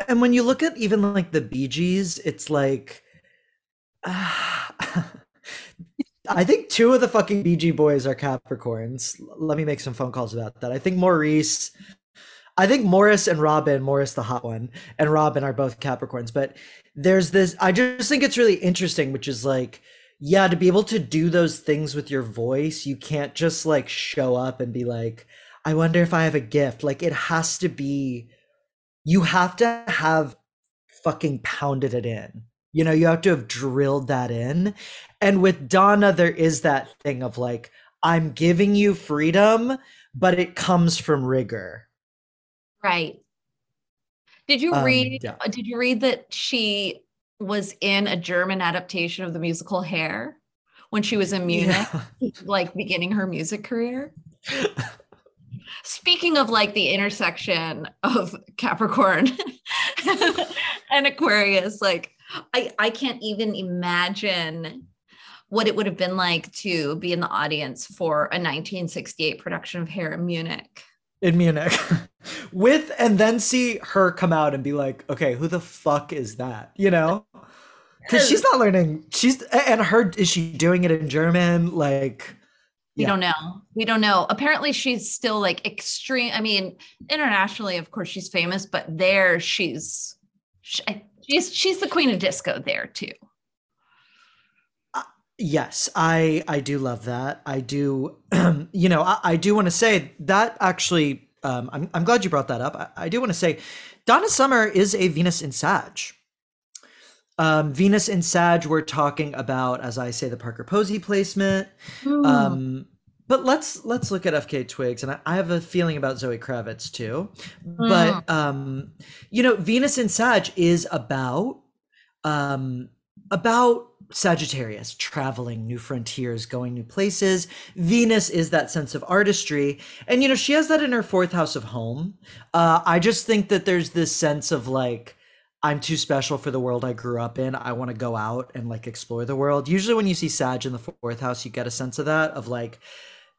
and when you look at even like the Bee Gees, it's like uh, I think two of the fucking Bee Gees boys are Capricorns. Let me make some phone calls about that. I think Maurice, I think Maurice and Robin, Maurice the hot one, and Robin are both Capricorns. But there's this, I just think it's really interesting, which is like, yeah, to be able to do those things with your voice, you can't just like show up and be like, I wonder if I have a gift. Like it has to be, you have to have fucking pounded it in you know, you have to have drilled that in. And with Donna, there is that thing of like, I'm giving you freedom, but it comes from rigor. Right. Did you um, read yeah. did you read that she was in a German adaptation of the musical Hair when she was in Munich, yeah. like beginning her music career? Speaking of like the intersection of Capricorn and Aquarius, like I, I can't even imagine what it would have been like to be in the audience for a 1968 production of Hair in Munich. In Munich. With and then see her come out and be like, okay, who the fuck is that? You know? Because she's not learning. She's and her is she doing it in German? Like we yeah. don't know. We don't know. Apparently, she's still like extreme. I mean, internationally, of course, she's famous, but there she's she, she's she's the queen of disco there too. Uh, yes, I I do love that. I do, you know, I, I do want to say that actually. Um, I'm I'm glad you brought that up. I, I do want to say, Donna Summer is a Venus in Sag. Um, Venus in Sag, we're talking about, as I say, the Parker Posey placement. Mm. Um, but let's let's look at FK Twigs, and I, I, have a feeling about Zoe Kravitz too. Mm. But um, you know, Venus in Sag is about um, about Sagittarius traveling new frontiers, going new places. Venus is that sense of artistry, and you know, she has that in her fourth house of home. Uh, I just think that there's this sense of like. I'm too special for the world I grew up in. I want to go out and like explore the world. Usually, when you see Sag in the fourth house, you get a sense of that of like,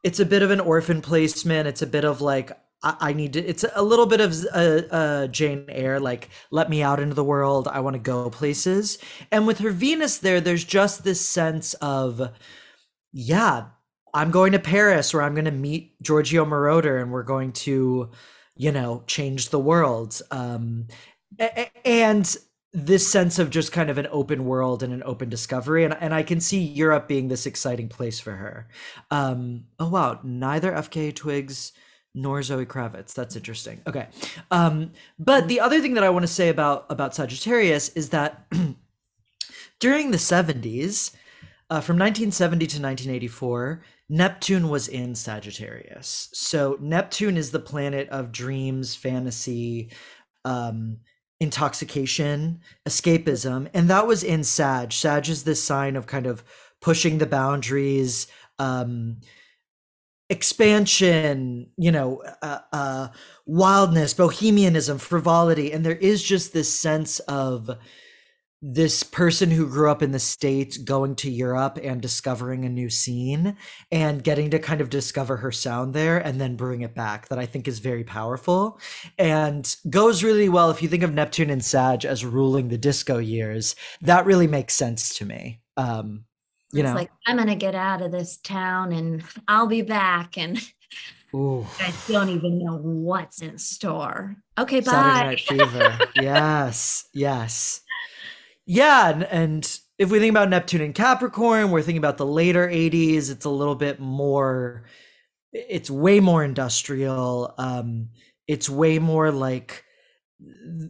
it's a bit of an orphan placement. It's a bit of like I, need to. It's a little bit of uh, uh, Jane Eyre, like let me out into the world. I want to go places. And with her Venus there, there's just this sense of, yeah, I'm going to Paris, where I'm going to meet Giorgio Moroder, and we're going to, you know, change the world. Um, and this sense of just kind of an open world and an open discovery and, and i can see europe being this exciting place for her um, oh wow neither fka twigs nor zoe kravitz. That's interesting. Okay. Um, but the other thing that i want to say about about sagittarius is that during the 70s uh, from 1970 to 1984 neptune was in sagittarius. So neptune is the planet of dreams fantasy um, intoxication, escapism, and that was in Sag. Sag is this sign of kind of pushing the boundaries, um, expansion, you know, uh, uh, wildness, bohemianism, frivolity, and there is just this sense of this person who grew up in the states going to Europe and discovering a new scene and getting to kind of discover her sound there and then bring it back that I think is very powerful and goes really well. If you think of Neptune and Sag as ruling the disco years that really makes sense to me. Um you it's know like I'm to get out of this town and I'll be back and Ooh. I don't even know what's in store. Okay, bye. Saturday Night Fever. yes, yes. Yeah, and, and if we think about Neptune and Capricorn, we're thinking about the later 80s. It's a little bit more it's way more industrial. Um it's way more like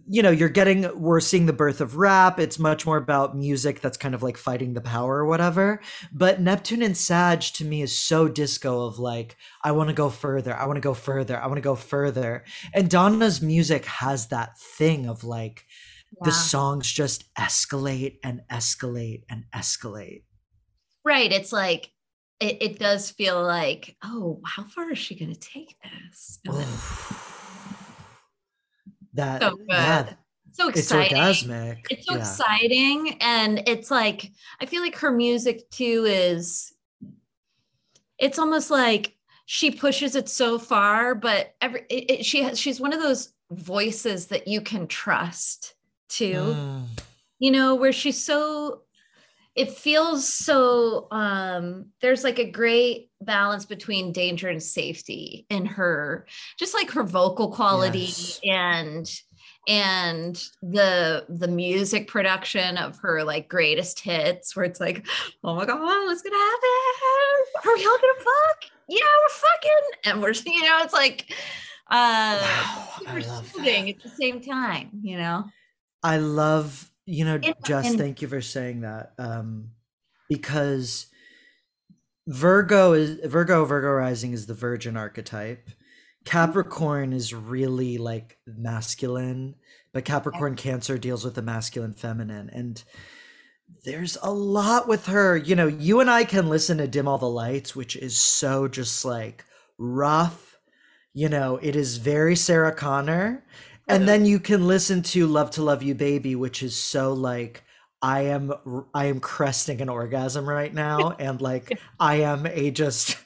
you know, you're getting we're seeing the birth of rap. It's much more about music that's kind of like fighting the power or whatever. But Neptune and Sag to me is so disco of like, I want to go further. I want to go further. I want to go further. And Donna's music has that thing of like the songs just escalate and escalate and escalate. Right. It's like it, it does feel like, oh, how far is she going to take this? That So good. yeah, So it's exciting. orgasmic. It's so yeah. exciting. And it's like, I feel like her music too is, it's almost like she pushes it so far, but every, it, it- she has, she's one of those voices that you can trust too. Mm. you know where she's so it feels so um there's like a great balance between danger and safety in her just like her vocal quality Yes. and and the the music production of her like greatest hits where it's like oh my god what's gonna happen? Are we all gonna fuck? Yeah we're fucking and we're you know it's like uh Wow, super soothing at the same time you know? I love, you know, In- Jes, in- thank you for saying that. Um, because Virgo is Virgo, Virgo rising is the virgin archetype. Capricorn is really like masculine, but Capricorn Cancer deals with the masculine feminine. And there's a lot with her. You know, you and I can listen to Dim All the Lights, which is so just like rough. You know, it is very Sarah Connor. And then you can listen to Love to Love You Baby, which is so like I am I am cresting an orgasm right now and like I am a just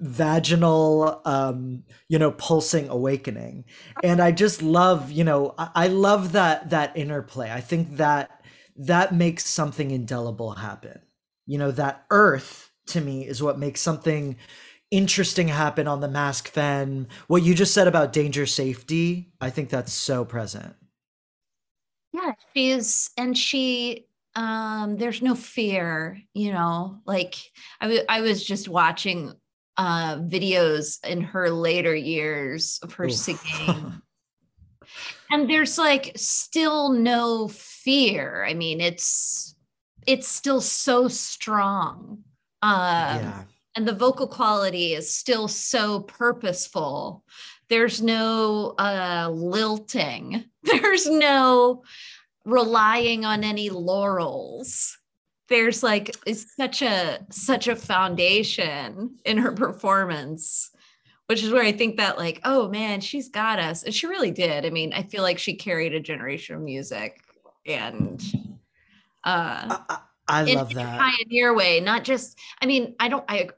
vaginal um you know pulsing awakening. And I just love, you know, I, I love that that interplay. I think that that makes something indelible happen. You know, that earth to me is what makes something interesting happen on the mask fen what you just said about danger safety i think that's so present. Yeah she's and she um there's no fear you know like I wa- I was just watching uh videos in her later years of her Oof. singing. And there's like still no fear. I mean it's it's still so strong. Um yeah and the vocal quality is still so purposeful. There's no uh lilting. There's no relying on any laurels. There's like it's such a such a foundation in her performance which is where i think that like oh man she's got us. And she really did. I mean i feel like she carried a generation of music and uh i, I, in, love that. pioneer way not just i mean i don't i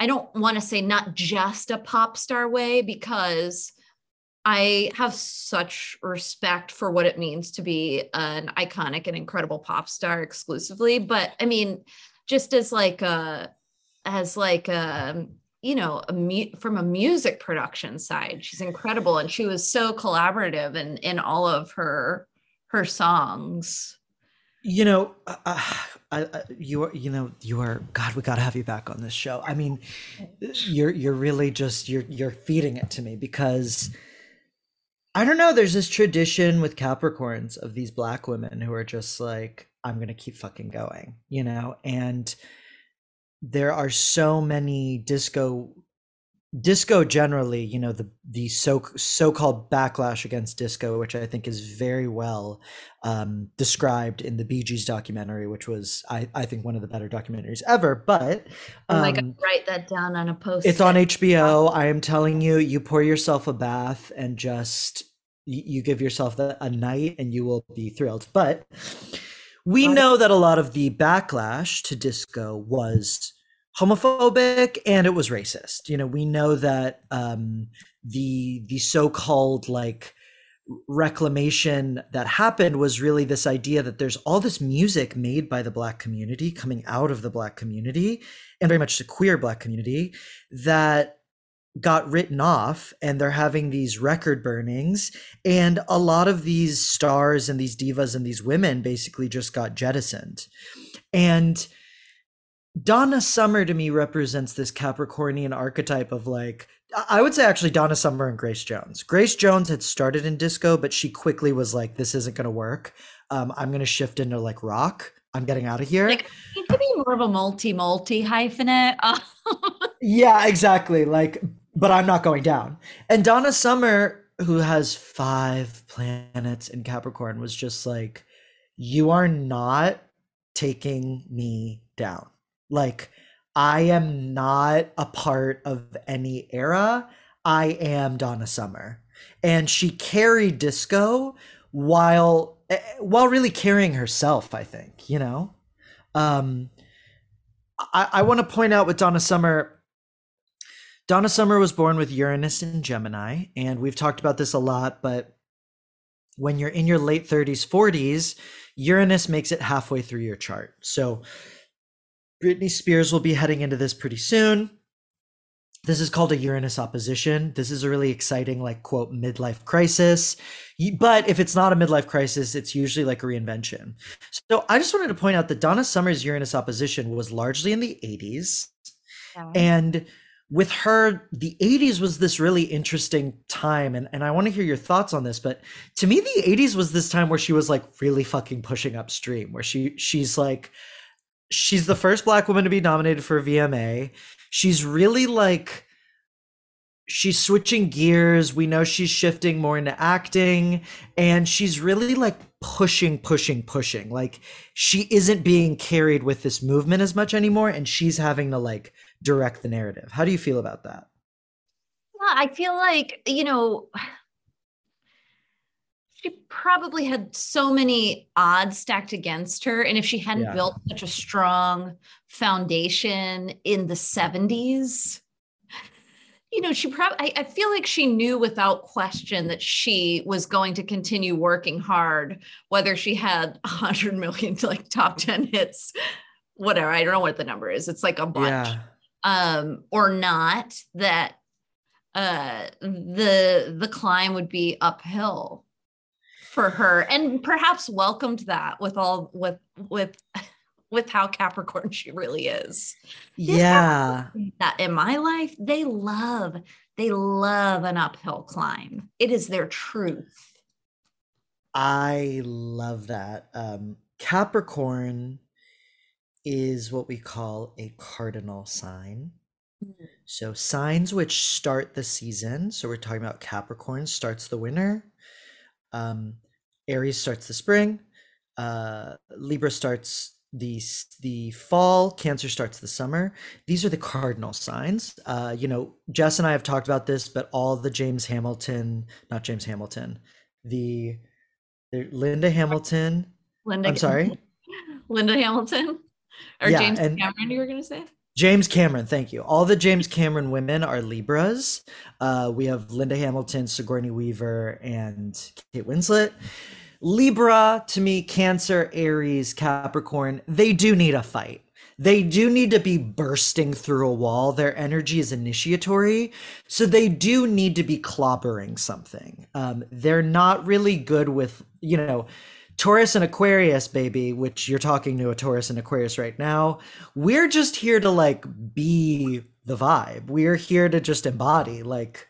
i don't want to say not just a pop star way because i have such respect for what it means to be an iconic and incredible pop star exclusively. But i mean just as like a as like a you know a mu- from a music production side she's incredible and she was so collaborative in in all of her her songs you know uh, I, I, you are you know you are god we got to have you back on this show. I mean you're you're really just you're you're feeding it to me because i don't know there's this tradition with capricorns of these black women who are just like i'm gonna keep fucking going you know? And there are so many disco disco generally you know the the so so-called backlash against disco which i think is very well um, described in the Bee Gees documentary, which was, I, I think, one of the better documentaries ever. But Oh my um, god, write that down on a post. it's on HBO. I am telling you, you pour yourself a bath and just you, you give yourself the, a night, and you will be thrilled. But we know that a lot of the backlash to disco was homophobic and it was racist. You know, we know that um, the the so-called like reclamation that happened was really this idea that there's all this music made by the black community coming out of the black community and very much the queer black community that got written off and they're having these record burnings and a lot of these stars and these divas and these women basically just got jettisoned and Donna Summer to me represents this Capricornian archetype of like I would say actually Donna Summer and Grace Jones. Grace Jones had started in disco, but she quickly was like, "This isn't going to work. Um, I'm going to shift into like rock. I'm getting out of here." Like, you could be more of a multi multi hyphenate. Yeah, exactly. Like, but I'm not going down. And Donna Summer, who has five planets in Capricorn, was just like, "You are not taking me down." Like, I am not a part of any era. I am Donna Summer. and she carried disco while eh, while really carrying herself. I think you know. Um, I, I want to point out with Donna Summer. Donna Summer was born with Uranus in Gemini, and we've talked about this a lot, but when you're in your late 30s, 40s, Uranus makes it halfway through your chart. So Britney Spears will be heading into this pretty soon. This is called a Uranus opposition. This is a really exciting, like, quote, midlife crisis. But if it's not a midlife crisis, it's usually like a reinvention. So I just wanted to point out that Donna Summer's Uranus opposition was largely in the 80s. Yeah. And with her, the 80s was this really interesting time. And, and I want to hear your thoughts on this. But to me, the 80s was this time where she was like really fucking pushing upstream, where she she's like, she's the first black woman to be nominated for a VMA. She's really like she's switching gears. We know she's shifting more into acting and she's really like pushing pushing pushing. Like she isn't being carried with this movement as much anymore and she's having to like direct the narrative. How do you feel about that? Well, I feel like, you know, she probably had so many odds stacked against her. And if she hadn't yeah. built such a strong foundation in the 70s, you know, she probably, I, I, feel like she knew without question that she was going to continue working hard, whether she had a hundred million like top 10 hits, whatever. I don't know what the number is. It's like a bunch. Yeah. Um, or not that uh the the climb would be uphill for her and perhaps welcomed that with all with with with how capricorn she really is. Yeah. that in my life they love they love an uphill climb. It is their truth. I love that. Um capricorn is what we call a cardinal sign. Mm-hmm. so signs which start the season. So we're talking about capricorn starts the winter um Aries starts the spring, uh, Libra starts the the fall, Cancer starts the summer. These are the cardinal signs. Uh, you know, Jes and I have talked about this, but all the James Hamilton, not James Hamilton, the, the Linda Hamilton. Linda. I'm sorry. Linda Hamilton, or yeah, James Cameron. You were going to say. James Cameron, thank you. All the James Cameron women are Libras. Uh, we have Linda Hamilton, Sigourney Weaver, and Kate Winslet. Libra, to me, Cancer, Aries, Capricorn, they do need a fight. They do need to be bursting through a wall. Their energy is initiatory. So they do need to be clobbering something. Um, they're not really good with, you know, Taurus and Aquarius, baby, which you're talking to a Taurus and Aquarius right now. We're just here to like be the vibe. We're here to just embody. Like,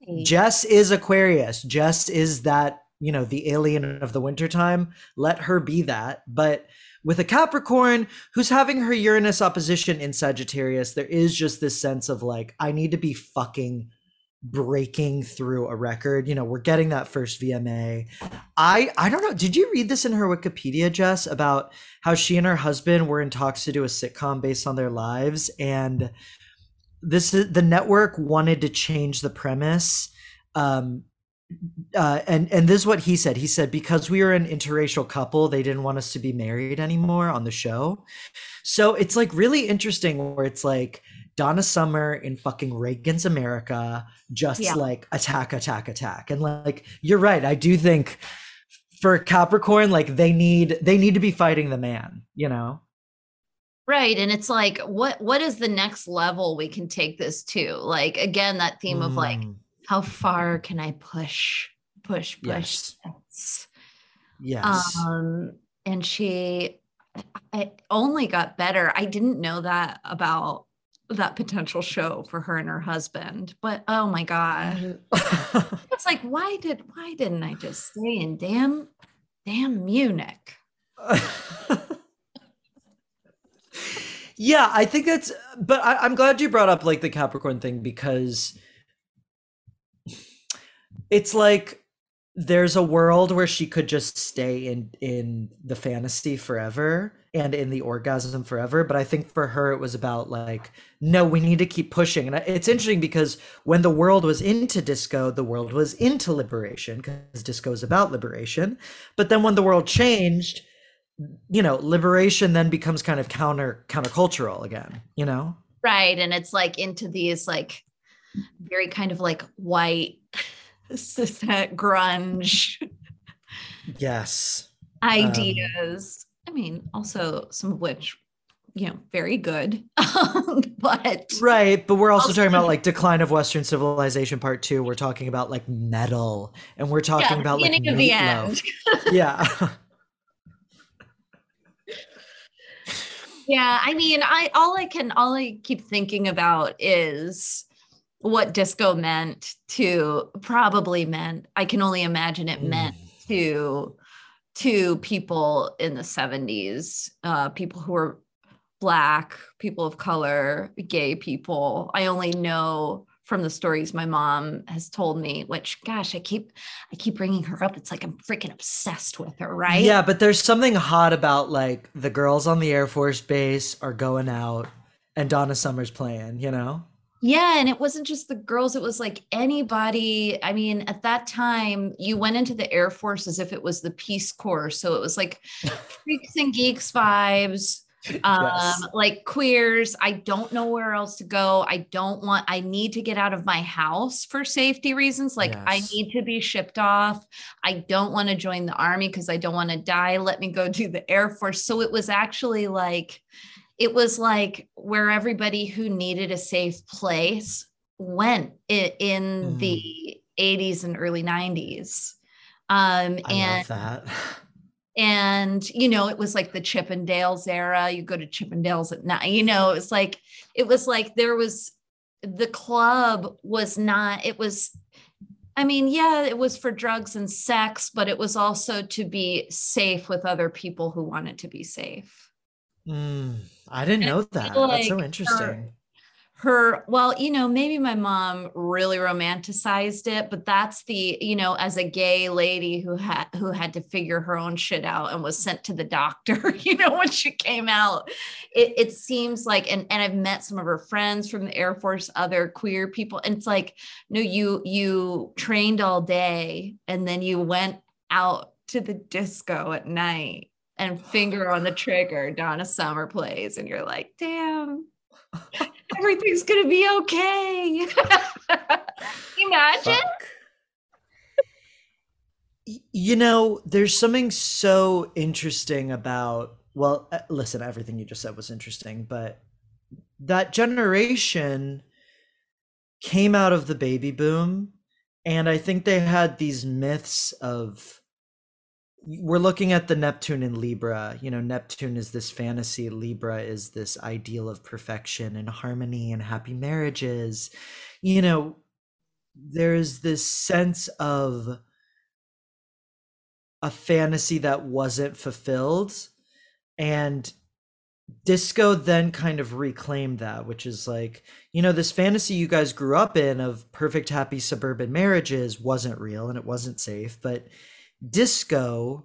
Jes is Aquarius. Jes is that you know the alien of the wintertime let her be that but with a capricorn who's having her uranus opposition in sagittarius there is just this sense of like i need to be fucking breaking through a record you know we're getting that first vma i i don't know did you read this in her wikipedia jes about how she and her husband were in talks to do a sitcom based on their lives and this is the network wanted to change the premise um uh, and and this is what he said. He said because we were an interracial couple, they didn't want us to be married anymore on the show. So it's like really interesting where it's like Donna Summer in fucking Reagan's America, just yeah. like attack, attack, attack, and like you're right. I do think for Capricorn, like they need they need to be fighting the man, you know. Right. And it's like, what what is the next level we can take this to? Like again, that theme mm. of like mm how far can I push, push, push? Yes. yes. Um, and she I only got better. I didn't know that about that potential show for her and her husband. But oh my god. it's like why did why didn't I just stay in damn damn Munich? yeah, I think that's but I, I'm glad you brought up like the Capricorn thing because it's like there's a world where she could just stay in in the fantasy forever and in the orgasm forever. But I think for her, it was about like, no, we need to keep pushing. And it's interesting because when the world was into disco, the world was into liberation because disco is about liberation. But then when the world changed, you know, liberation then becomes kind of counter countercultural again, you know? Right. And it's like into these like very kind of like white grunge yes ideas um, i mean also some of which you know very good but right but we're also, also, talking about like decline of western civilization part two we're talking about like metal and we're talking yeah, about like the end. yeah yeah i mean i all i can all i keep thinking about is what disco meant to probably meant i can only imagine it meant mm. to to people in the 70s uh, people who were black people of color gay people. I only know from the stories my mom has told me which gosh i keep i keep bringing her up. It's like i'm freaking obsessed with her right? Yeah but there's something hot about like the girls on the air force base are going out and donna summer's playing you know yeah, and it wasn't just the girls, it was like anybody. I mean, at that time, you went into the Air Force as if it was the Peace Corps. So it was like freaks and geeks vibes, um, yes. like queers. I don't know where else to go. I don't want, I need to get out of my house for safety reasons. Like, yes. I need to be shipped off. I don't want to join the army because I don't want to die. Let me go do the Air Force. So it was actually like, it was like where everybody who needed a safe place went in, mm. the 80s and early 90s. Um, I and that. and you know, it was like the Chippendales era. You go to Chippendales at night, you know, it was like it was like there was the club was not, it was I mean, yeah, it was for drugs and sex, but it was also to be safe with other people who wanted to be safe. Mm. I didn't know that. Like That's so interesting. Her, her, well, you know, maybe my mom really romanticized it, but that's the, you know, as a gay lady who had who had to figure her own shit out and was sent to the doctor, you know, when she came out. It, it seems like, and and I've met some of her friends from the Air Force, other queer people, and it's like, no, you you trained all day and then you went out to the disco at night and finger on the trigger, Donna Summer plays, and you're like, damn, everything's gonna be okay. Imagine. Fuck. You know, there's something so interesting about, well, uh, listen, everything you just said was interesting, but that generation came out of the baby boom. And I think they had these myths of we're looking at the Neptune in Libra. You know, Neptune is this fantasy, Libra is this ideal of perfection and harmony and happy marriages. You know, there's this sense of a fantasy that wasn't fulfilled. And disco then kind of reclaimed that, which is like, you know, this fantasy you guys grew up in of perfect, happy suburban marriages wasn't real and it wasn't safe. But disco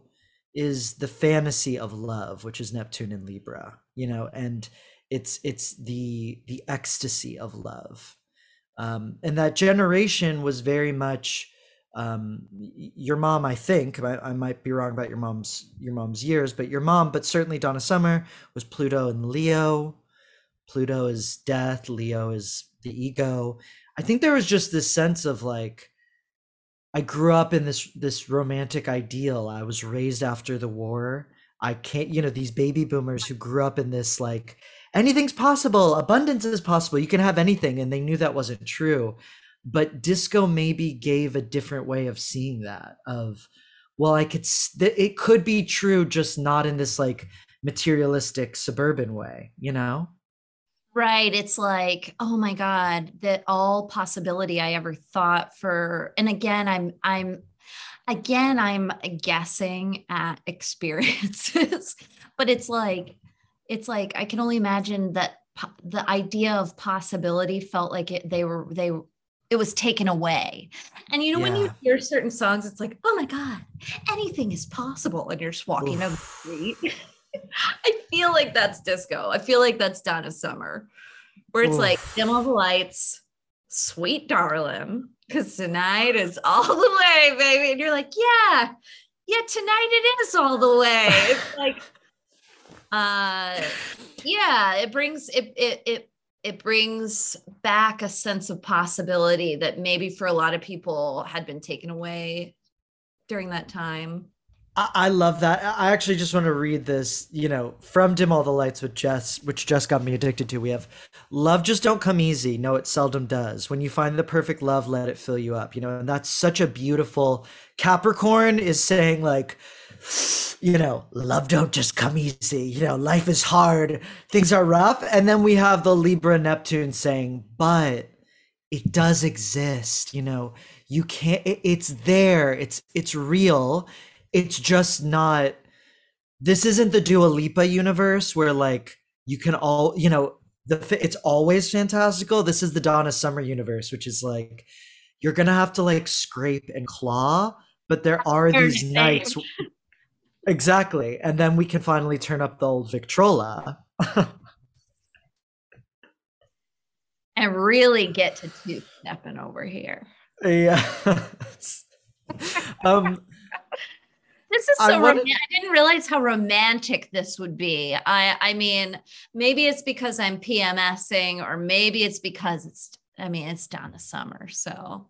is the fantasy of love which is neptune in libra you know and it's it's the the ecstasy of love. Um and that generation was very much um your mom i think I, I might be wrong about your mom's your mom's years but your mom but certainly donna summer was pluto and leo. Pluto is death leo is the ego. I think there was just this sense of like I grew up in this this romantic ideal. I was raised after the war. I can't, you know, these baby boomers who grew up in this like anything's possible, abundance is possible. You can have anything, and they knew that wasn't true. But disco maybe gave a different way of seeing that. Of well, I could, it could be true, just not in this like materialistic suburban way, you know. Right. It's like, oh my God, that all possibility I ever thought for, and again, I'm, I'm, again, I'm guessing at experiences, but it's like, it's like, I can only imagine that po- the idea of possibility felt like it, they were, they, it was taken away. And you know, yeah. when you hear certain songs, it's like, oh my God, anything is possible. And you're just walking Oof. down the street. I feel like that's disco. I feel like that's Donna Summer, where it's Oof. like dim all the lights, sweet darling, because tonight is all the way, baby. And you're like, yeah, yeah, tonight it is all the way. It's like, uh, yeah, it brings it it it it brings back a sense of possibility that maybe for a lot of people had been taken away during that time. I, love that. I actually just want to read this, you know, from Dim All the Lights with Jes, which just got me addicted to. We have love just don't come easy. No, it seldom does. When you find the perfect love, let it fill you up. You know, and that's such a beautiful Capricorn is saying like, you know, love don't just come easy. You know, life is hard, things are rough. And then we have the Libra Neptune saying, but it does exist. You know, you can't, it- it's there, it's, it's real. It's just not, this isn't the Dua Lipa universe where like you can all, you know, the, it's always fantastical. This is the Donna Summer universe, which is like, you're gonna have to like scrape and claw, but there are these to nights Exactly. And then we can finally turn up the old Victrola. and really get to two stepping over here. Yeah. um This is I so wanted- romantic. I didn't realize how romantic this would be. I I mean, maybe it's because I'm PMSing, or maybe it's because it's I mean, it's down Donna Summer. So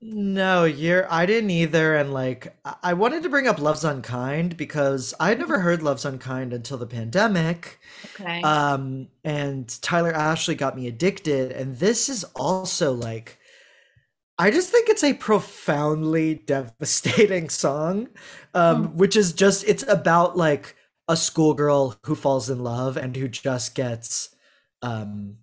no, you're I didn't either. And like I- I wanted to bring up Love's Unkind because I had never heard Love's Unkind until the pandemic. okay. Um and Tyler Ashley got me addicted. And this is also like I just think it's a profoundly devastating song. Um, which is just it's about like a schoolgirl who falls in love and who just gets um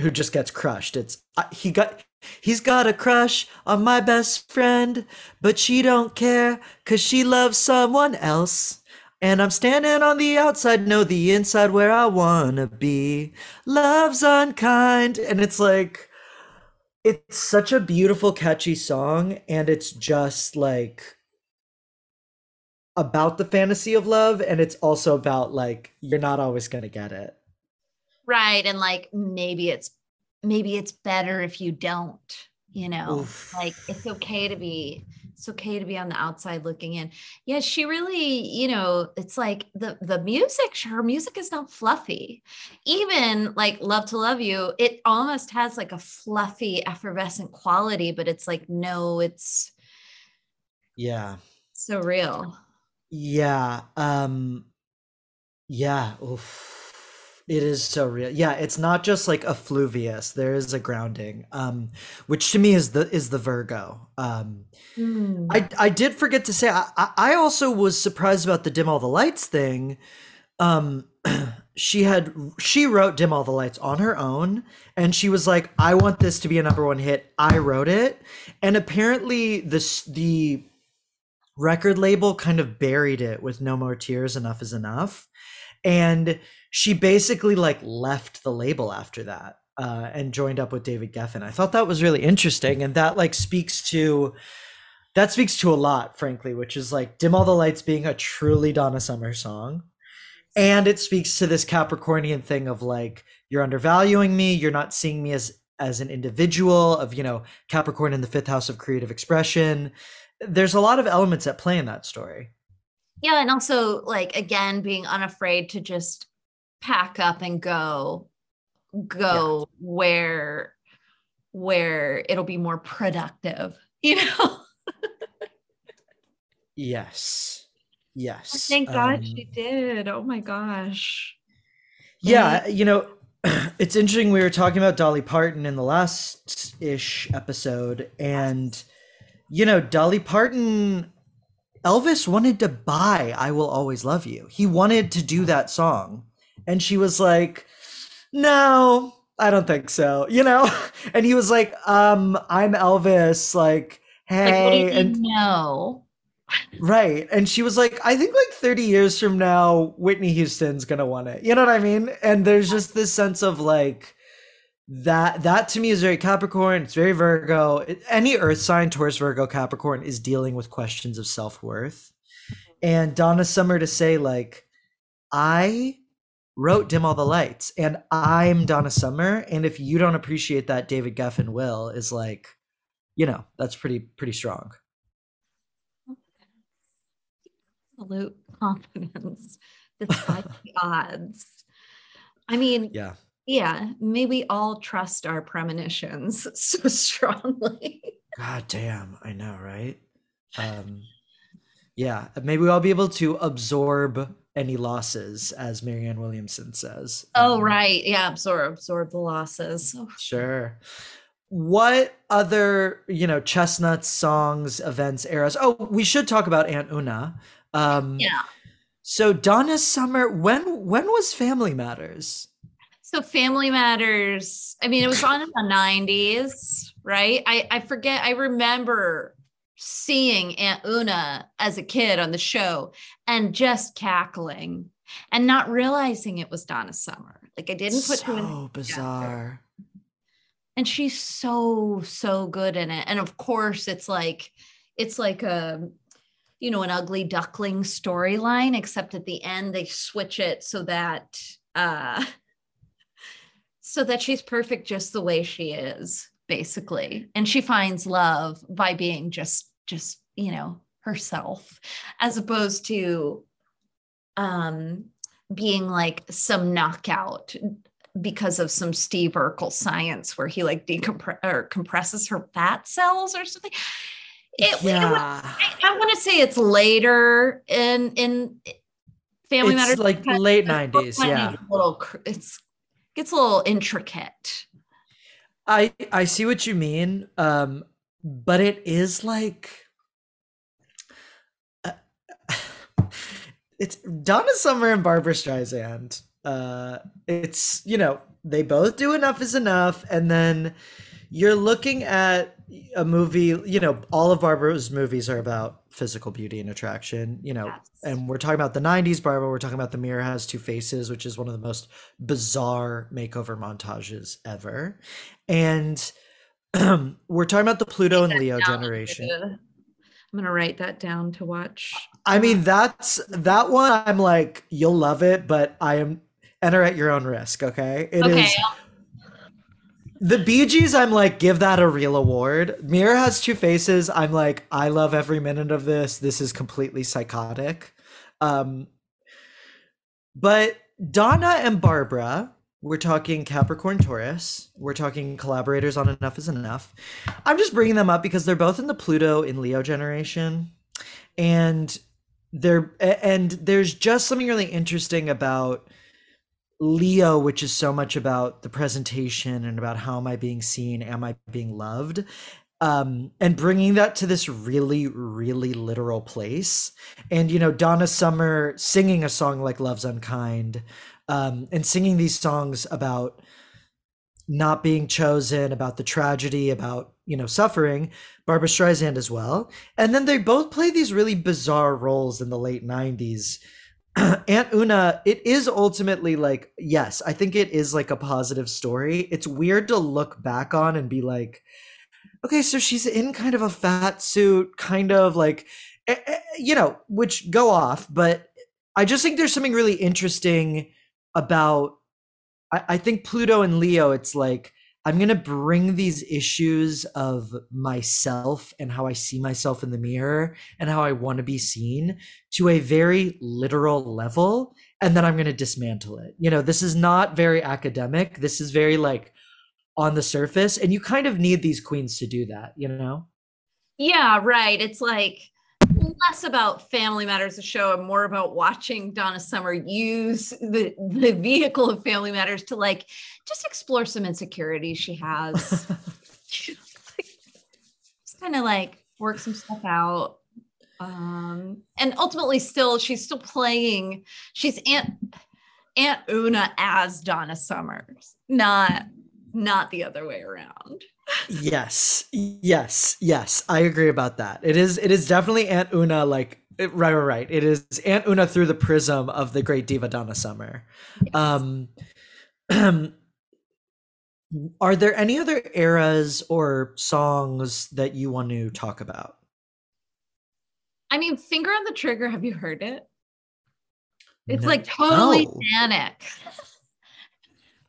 who just gets crushed. It's uh, he got he's got a crush on my best friend, but she don't care cuz she loves someone else. And I'm standing on the outside, know the inside where I wanna be. Love's unkind. And it's like, it's such a beautiful, catchy song. And it's just like about the fantasy of love. And it's also about like, you're not always gonna get it. right. And like maybe it's maybe it's better if you don't, you know, Oof. like it's okay to be it's okay to be on the outside looking in. Yeah, she really, you know, it's like the the music, her music is not fluffy. Even like Love to Love You, it almost has like a fluffy, effervescent quality, but it's like, no, it's Yeah. so real. Yeah. Um yeah. Oof. It is so real. Yeah, it's not just like effluvious. There is a grounding. Um, which to me is the is the Virgo. Um Mm. I I did forget to say I I also was surprised about the dim all the lights thing. Um she had she wrote dim all the lights on her own and she was like I want this to be a number 1 hit. I wrote it. And apparently this the record label kind of buried it with no more tears enough is enough. And she basically like left the label after that. Uh, and joined up with David Geffen. I thought that was really interesting, and that like speaks to that speaks to a lot, frankly, which is like Dim All the Lights being a truly Donna Summer song. And it speaks to this Capricornian thing of like, you're undervaluing me, you're not seeing me as as an individual, of you know, Capricorn in the fifth house of creative expression. There's a lot of elements at play in that story. Yeah, and also like again being unafraid to just pack up and go go where where it'll be more productive, you know. Yes. Yes. Thank God Um, she did. Oh my gosh. Yeah, you know, it's interesting. We were talking about Dolly Parton in the last ish episode, and you know, Dolly Parton, Elvis wanted to buy "I Will Always Love You." He wanted to do that song, and she was like, "No, I don't think so." You know, and he was like, "Um, I'm Elvis." Like, hey, Like what do you mean and no? Right. And she was like, I think like 30 years from now, Whitney Houston's gonna want it. You know what I mean? And there's just this sense of like that that to me is very Capricorn, it's very Virgo. Any earth sign, Taurus, Virgo, Capricorn is dealing with questions of self-worth. And Donna Summer to say, like, I wrote Dim All the Lights and I'm Donna Summer. And if you don't appreciate that, David Geffen will is like, you know, that's pretty, pretty strong. Absolute confidence despite the odds. I mean, Yeah. yeah, may we all trust our premonitions so strongly. God damn. I know, right? Um, yeah. Maybe I'll be able to absorb any losses, as Marianne Williamson says. Oh, Um, right. Yeah, absorb, absorb the losses. Oh, Sure. What other, you know, chestnuts, songs, events, eras? Oh, we should talk about Aunt Oona. Um, Yeah. So Donna Summer, when when was Family Matters? So Family Matters, I mean, it was on in the 90s, right? I, I forget, I remember seeing Aunt Oona as a kid on the show and just cackling and not realizing it was Donna Summer. Like I didn't put two so bizarre. and she's so so good in it and of course it's like it's like a you know an ugly duckling storyline except at the end they switch it so that uh so that she's perfect just the way she is basically and she finds love by being just just you know herself as opposed to um being like some knockout because of some Steve Urkel science where he like decompress or compresses her fat cells or something. It, it yeah. would- I, I want to say it's later in in Family Matters. like late 90s, might yeah. little it's gets a little intricate. I I see what you mean. Um but it is like uh, it's Donna Summer and Barbra Streisand. Uh it's, you know, they both do enough is enough and then you're looking at a movie, you know, all of Barbra's movies are about physical beauty and attraction, you know, Yes. and we're talking about the 90s Barbra, we're talking about The Mirror Has Two Faces, which is one of the most bizarre makeover montages ever. And we're talking about the Pluto and Leo generation. I'm gonna write that down to watch. I mean, that's that one. I'm like, you'll love it, but I am enter at your own risk. Okay, It is Okay, the Bee Gees. I'm like, give that a real award. Mirror has two faces. I'm like, I love every minute of this. This is completely psychotic. Um, but Donna and Barbra, we're talking Capricorn Taurus. We're talking collaborators on Enough is Enough. I'm just bringing them up because they're both in the Pluto in Leo generation. And they're and there's just something really interesting about Leo, which is so much about the presentation and about how am I being seen, am I being loved, um, and bringing that to this really, really literal place. And you know, Donna Summer singing a song like "Love's Unkind," um, and singing these songs about not being chosen, about the tragedy, about you know suffering. Barbra Streisand as well, and then they both play these really bizarre roles in the late '90s. Aunt Oona, it is ultimately like, yes, I think it is like a positive story. It's weird to look back on and be like, okay, so she's in kind of a fat suit, kind of like, eh, eh, you know, which go off. But I just think there's something really interesting about, I, I think Pluto and Leo, it's like, I'm to bring these issues of myself and how I see myself in the mirror and how I want to be seen to a very literal level. And then I'm to dismantle it. You know, this is not very academic. This is very like on the surface. And you kind of need these queens to do that, you know? Yeah, right. It's like less about Family Matters, the show, and more about watching Donna Summer use the the vehicle of Family Matters to like just explore some insecurities she has. just kind of like work some stuff out. Um, and ultimately, still, she's still playing. She's Aunt Aunt Oona as Donna Summers, not not the other way around. Yes yes yes i agree about that it is it is definitely aunt oona like it- right right right it is aunt oona through the prism of the great diva donna summer um are there any other eras or songs that you want to talk about I mean, finger on the trigger. Have you heard it? It's No- like totally no. manic.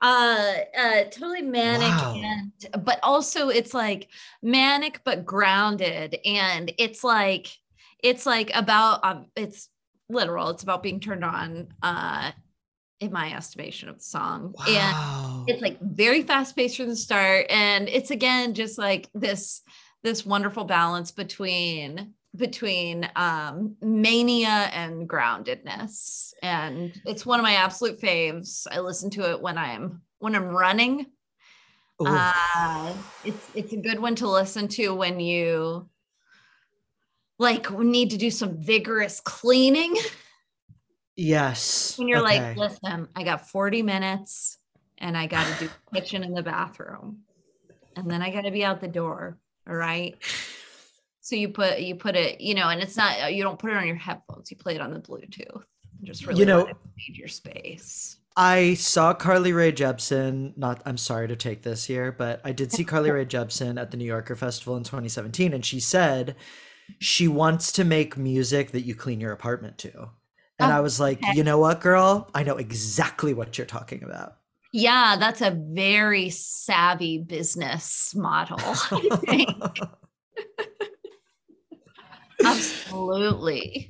Uh, uh, totally manic, Wow. and but also it's like manic but grounded, and it's like it's like about um, it's literal. It's about being turned on. Uh, in my estimation of the song, and it's like very fast paced from the start and it's again just like this this wonderful balance between between um mania and groundedness and it's one of my absolute faves i listen to it when i'm when i'm running uh it's it's a good one to listen to when you like need to do some vigorous cleaning yes. when you're like, listen, I got 40 minutes and I got to do kitchen in the bathroom. And then I got to be out the door. All right. So you put, you put it, you know, and it's not, uh, you don't put it on your headphones. You play it on the Bluetooth. Just really, You know- invade your space. I saw Carly Rae Jepsen. Not, I'm sorry to take this here, but I did see Carly Rae Jepsen at the New Yorker Festival in 2017, and she said she wants to make music that you clean your apartment to. And Oh, I was like, okay. you know what, girl? I know exactly what you're talking about. Yeah. That's a very savvy business model. Absolutely.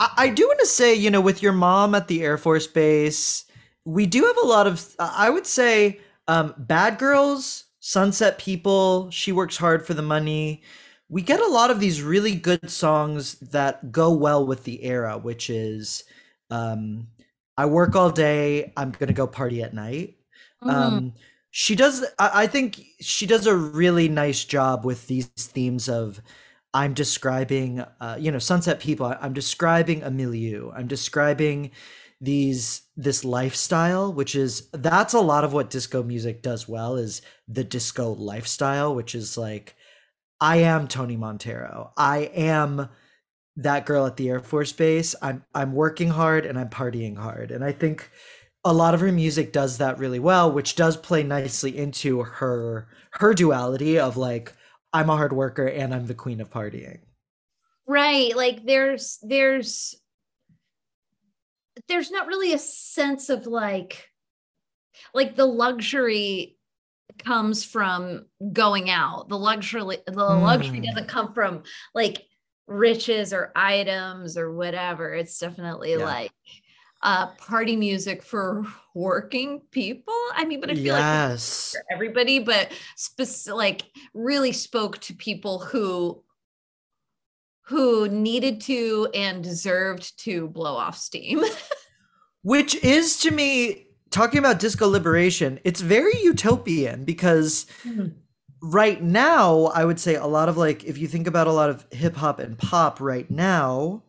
I, I do want to say, you know, with your mom at the Air Force Base, we do have a lot of, I would say, um, Bad Girls, Sunset People, She Works Hard for the Money. We get a lot of these really good songs that go well with the era, which is um, I work all day, I'm going to go party at night. Mhm. Um, she does, I, I think she does a really nice job with these themes of I'm describing, uh, you know, Sunset People. I'm describing a milieu. I'm describing these this lifestyle, which is that's a lot of what disco music does well is the disco lifestyle, which is like I am Tony Manero. I am that girl at the Air Force Base. I'm I'm working hard and I'm partying hard, and I think a lot of her music does that really well, which does play nicely into her her duality of like I'm a hard worker and I'm the queen of partying. right like there's there's there's not really a sense of like like the luxury comes from going out the luxury the luxury Mm. doesn't come from like riches or items or whatever it's definitely Yeah. like uh party music for working people i mean but i feel like yes. for everybody, but spec- like really spoke to people who who needed to and deserved to blow off steam. Which is to me talking about disco liberation, it's very utopian because Mhm. right now, I would say a lot of like, if you think about a lot of hip hop and pop right now,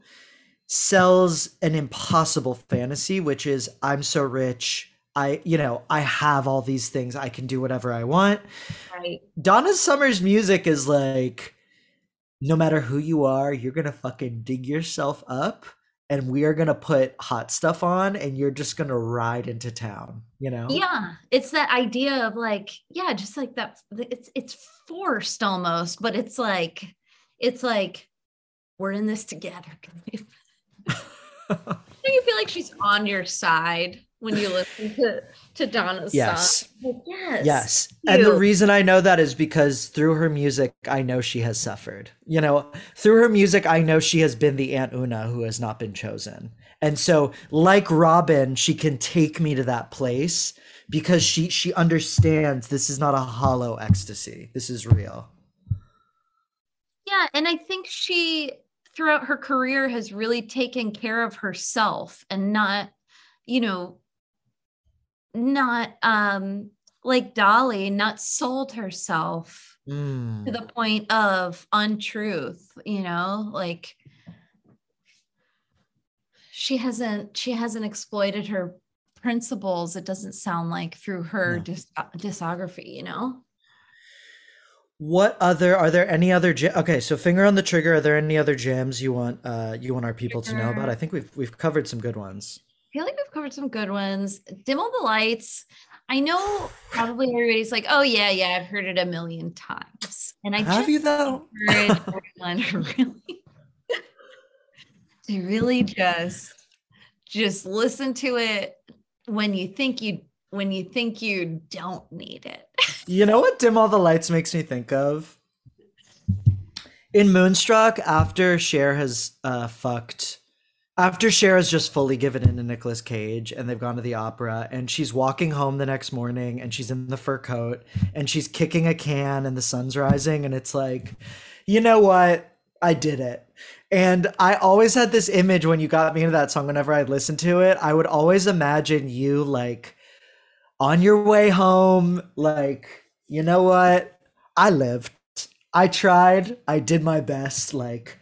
sells an impossible fantasy, which is I'm so rich. I, you know, I have all these things. I can do whatever I want. right. Donna Summer's music is like, no matter who you are, you're gonna fucking dig yourself up, and we are gonna put hot stuff on, and you're just gonna ride into town. You know? Yeah, it's that idea of like, yeah, just like that. It's it's forced almost, but it's like, it's like we're in this together. Do you feel like she's on your side when you listen to to Donna's Yes. song? Like, yes. Yes. And the reason I know that is because through her music, I know she has suffered. You know, through her music, I know she has been the Aunt Oona who has not been chosen. And so, like Robin, she can take me to that place because she she understands this is not a hollow ecstasy. This is real. Yeah, and I think she throughout her career has really taken care of herself and not, you know, not um like Dolly, not sold herself Mm. to the point of untruth, you know, like she hasn't she hasn't exploited her principles it doesn't sound like through her No. dis- discography you know What other are there any other okay? So finger on the trigger. Are there any other jams you want uh you want our people to know about? I think we've we've covered some good ones. I feel like we've covered some good ones. Dim all the lights. I know probably everybody's like, oh yeah, yeah, I've heard it a million times. And I Have you though? encourage everyone really to really just just listen to it when you think you when you think you don't need it. You know what Dim All the Lights makes me think of? In Moonstruck, after Cher has uh, fucked, after Cher has just fully given in to Nicolas Cage and they've gone to the opera and she's walking home the next morning and she's in the fur coat and she's kicking a can and the sun's rising and it's like, you know what? I did it. And I always had this image when you got me into that song, whenever I listened to it, I would always imagine you like on your way home, like, you know what? I lived. I tried. I did my best. Like,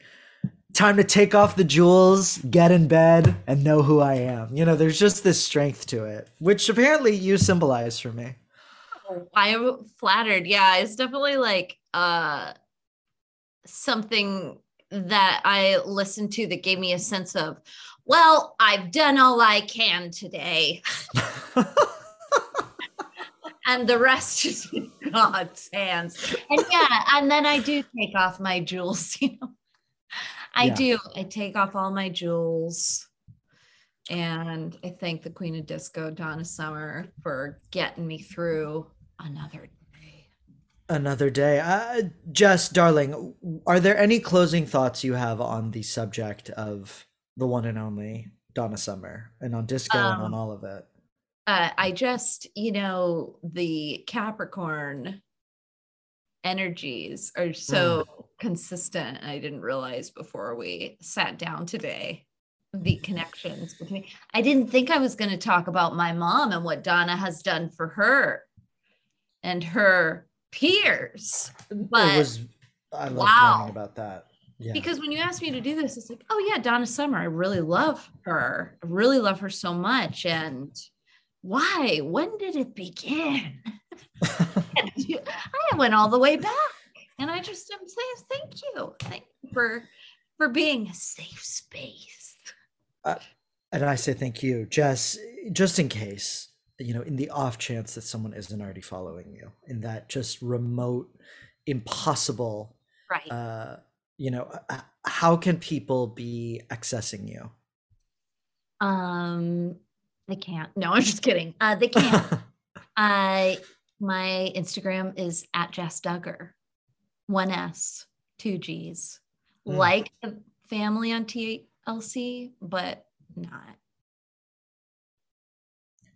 time to take off the jewels, get in bed, and know who I am. You know, there's just this strength to it, which apparently you symbolize for me. I am flattered. Yeah, it's definitely like uh something that I listened to that gave me a sense of, well, I've done all I can today. and the rest is in God's hands. And yeah, and then I do take off my jewels, you know. I Yeah. do. I take off all my jewels. And I thank the Queen of Disco, Donna Summer, for getting me through another day. Another day. Uh, Jes, darling, are there any closing thoughts you have on the subject of the one and only Donna Summer and on disco and on Um, all of it? Uh, I just, you know, the Capricorn energies are so consistent. I didn't realize before we sat down today the connections between. I didn't think I was going to talk about my mom and what Donna has done for her and her peers. But it was, I love wow. about that. Yeah. because when you asked me to do this, it's like, oh yeah, Donna Summer. I really love her. I really love her so much. And why? When did it begin? I went all the way back. And I just am saying thank you. Thank you for for being a safe space. And I say thank you, Jes, just in case, you know, in the off chance that someone isn't already following you, in that just remote, impossible, Right. uh, you know, how can people be accessing you? um they can't. No, I'm just kidding. Uh they can't. I my Instagram is at Jes Dugger. One S, two G's. Mm. Like the family on TLC, but not.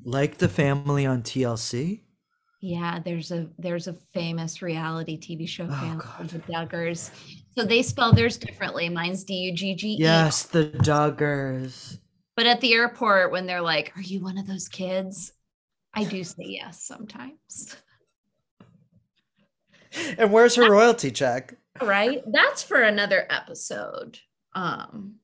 like the family on TLC? Yeah, there's a there's a famous reality TV show Oh, family God. the Duggars. So they spell theirs differently. Mine's D U G G E. Yes, the Duggars. But at the airport, when they're like, "Are you one of those kids?" I do say yes sometimes. And where's her royalty check? right that's for another episode um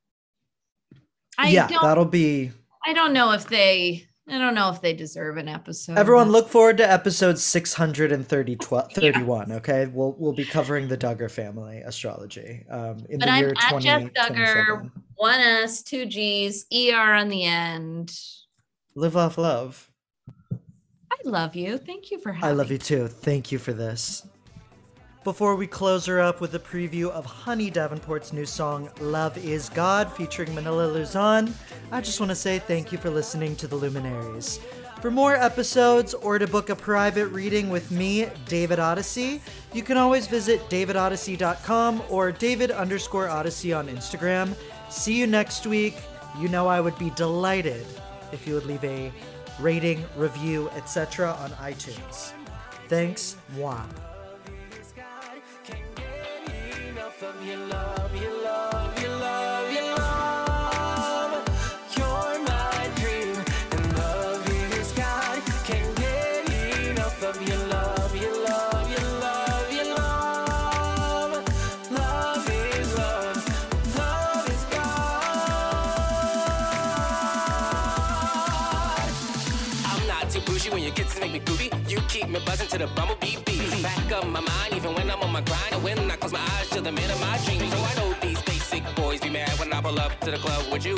i yeah, that'll be. i don't know if they i don't know if they deserve an episode Everyone, look forward to episode 630, 31. Okay, we'll we'll be covering the Duggar family astrology um, in But the I'm year at Jeff 20, Dugger. one s two g's er on the end Live off love. i love you thank you for having I love you too. Thank you for this. Before we close her up with a preview of Honey Davenport's new song, Love is God, featuring Manila Luzon, I just want to say thank you for listening to The Luminaries. For more episodes or to book a private reading with me, David Odyssey, you can always visit davidodyssey.com or David underscore Odyssey on Instagram. See you next week. You know I would be delighted if you would leave a rating, review, etc. on iTunes. Thanks, moi. Me buzzing to the bumblebee beat. Back up my mind, even when I'm on my grind. And when I close my eyes, you're the man of my dreams. So I know these basic boys be mad when I pull up to the club with you.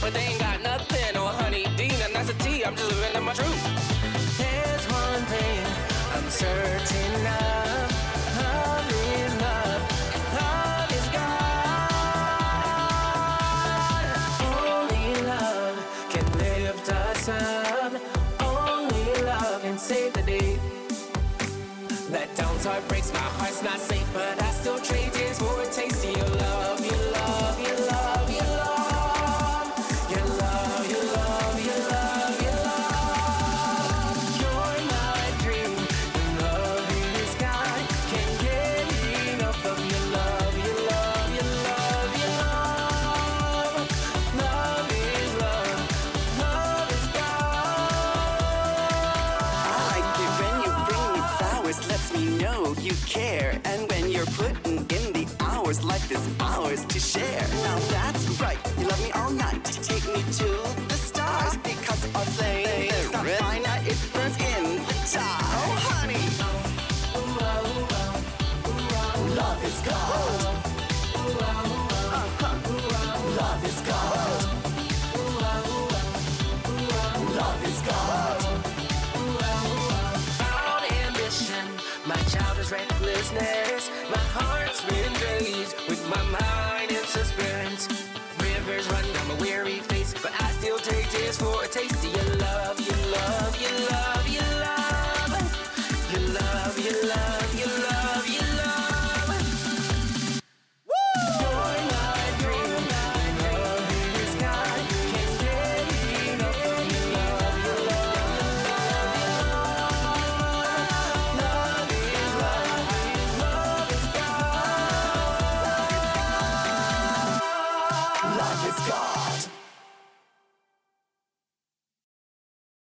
But they ain't got nothing on honey Dean, and that's a T. I'm just living in my truth. There's one thing I'm certain of. Sometimes heart breaks my heart's not safe, but I still trace.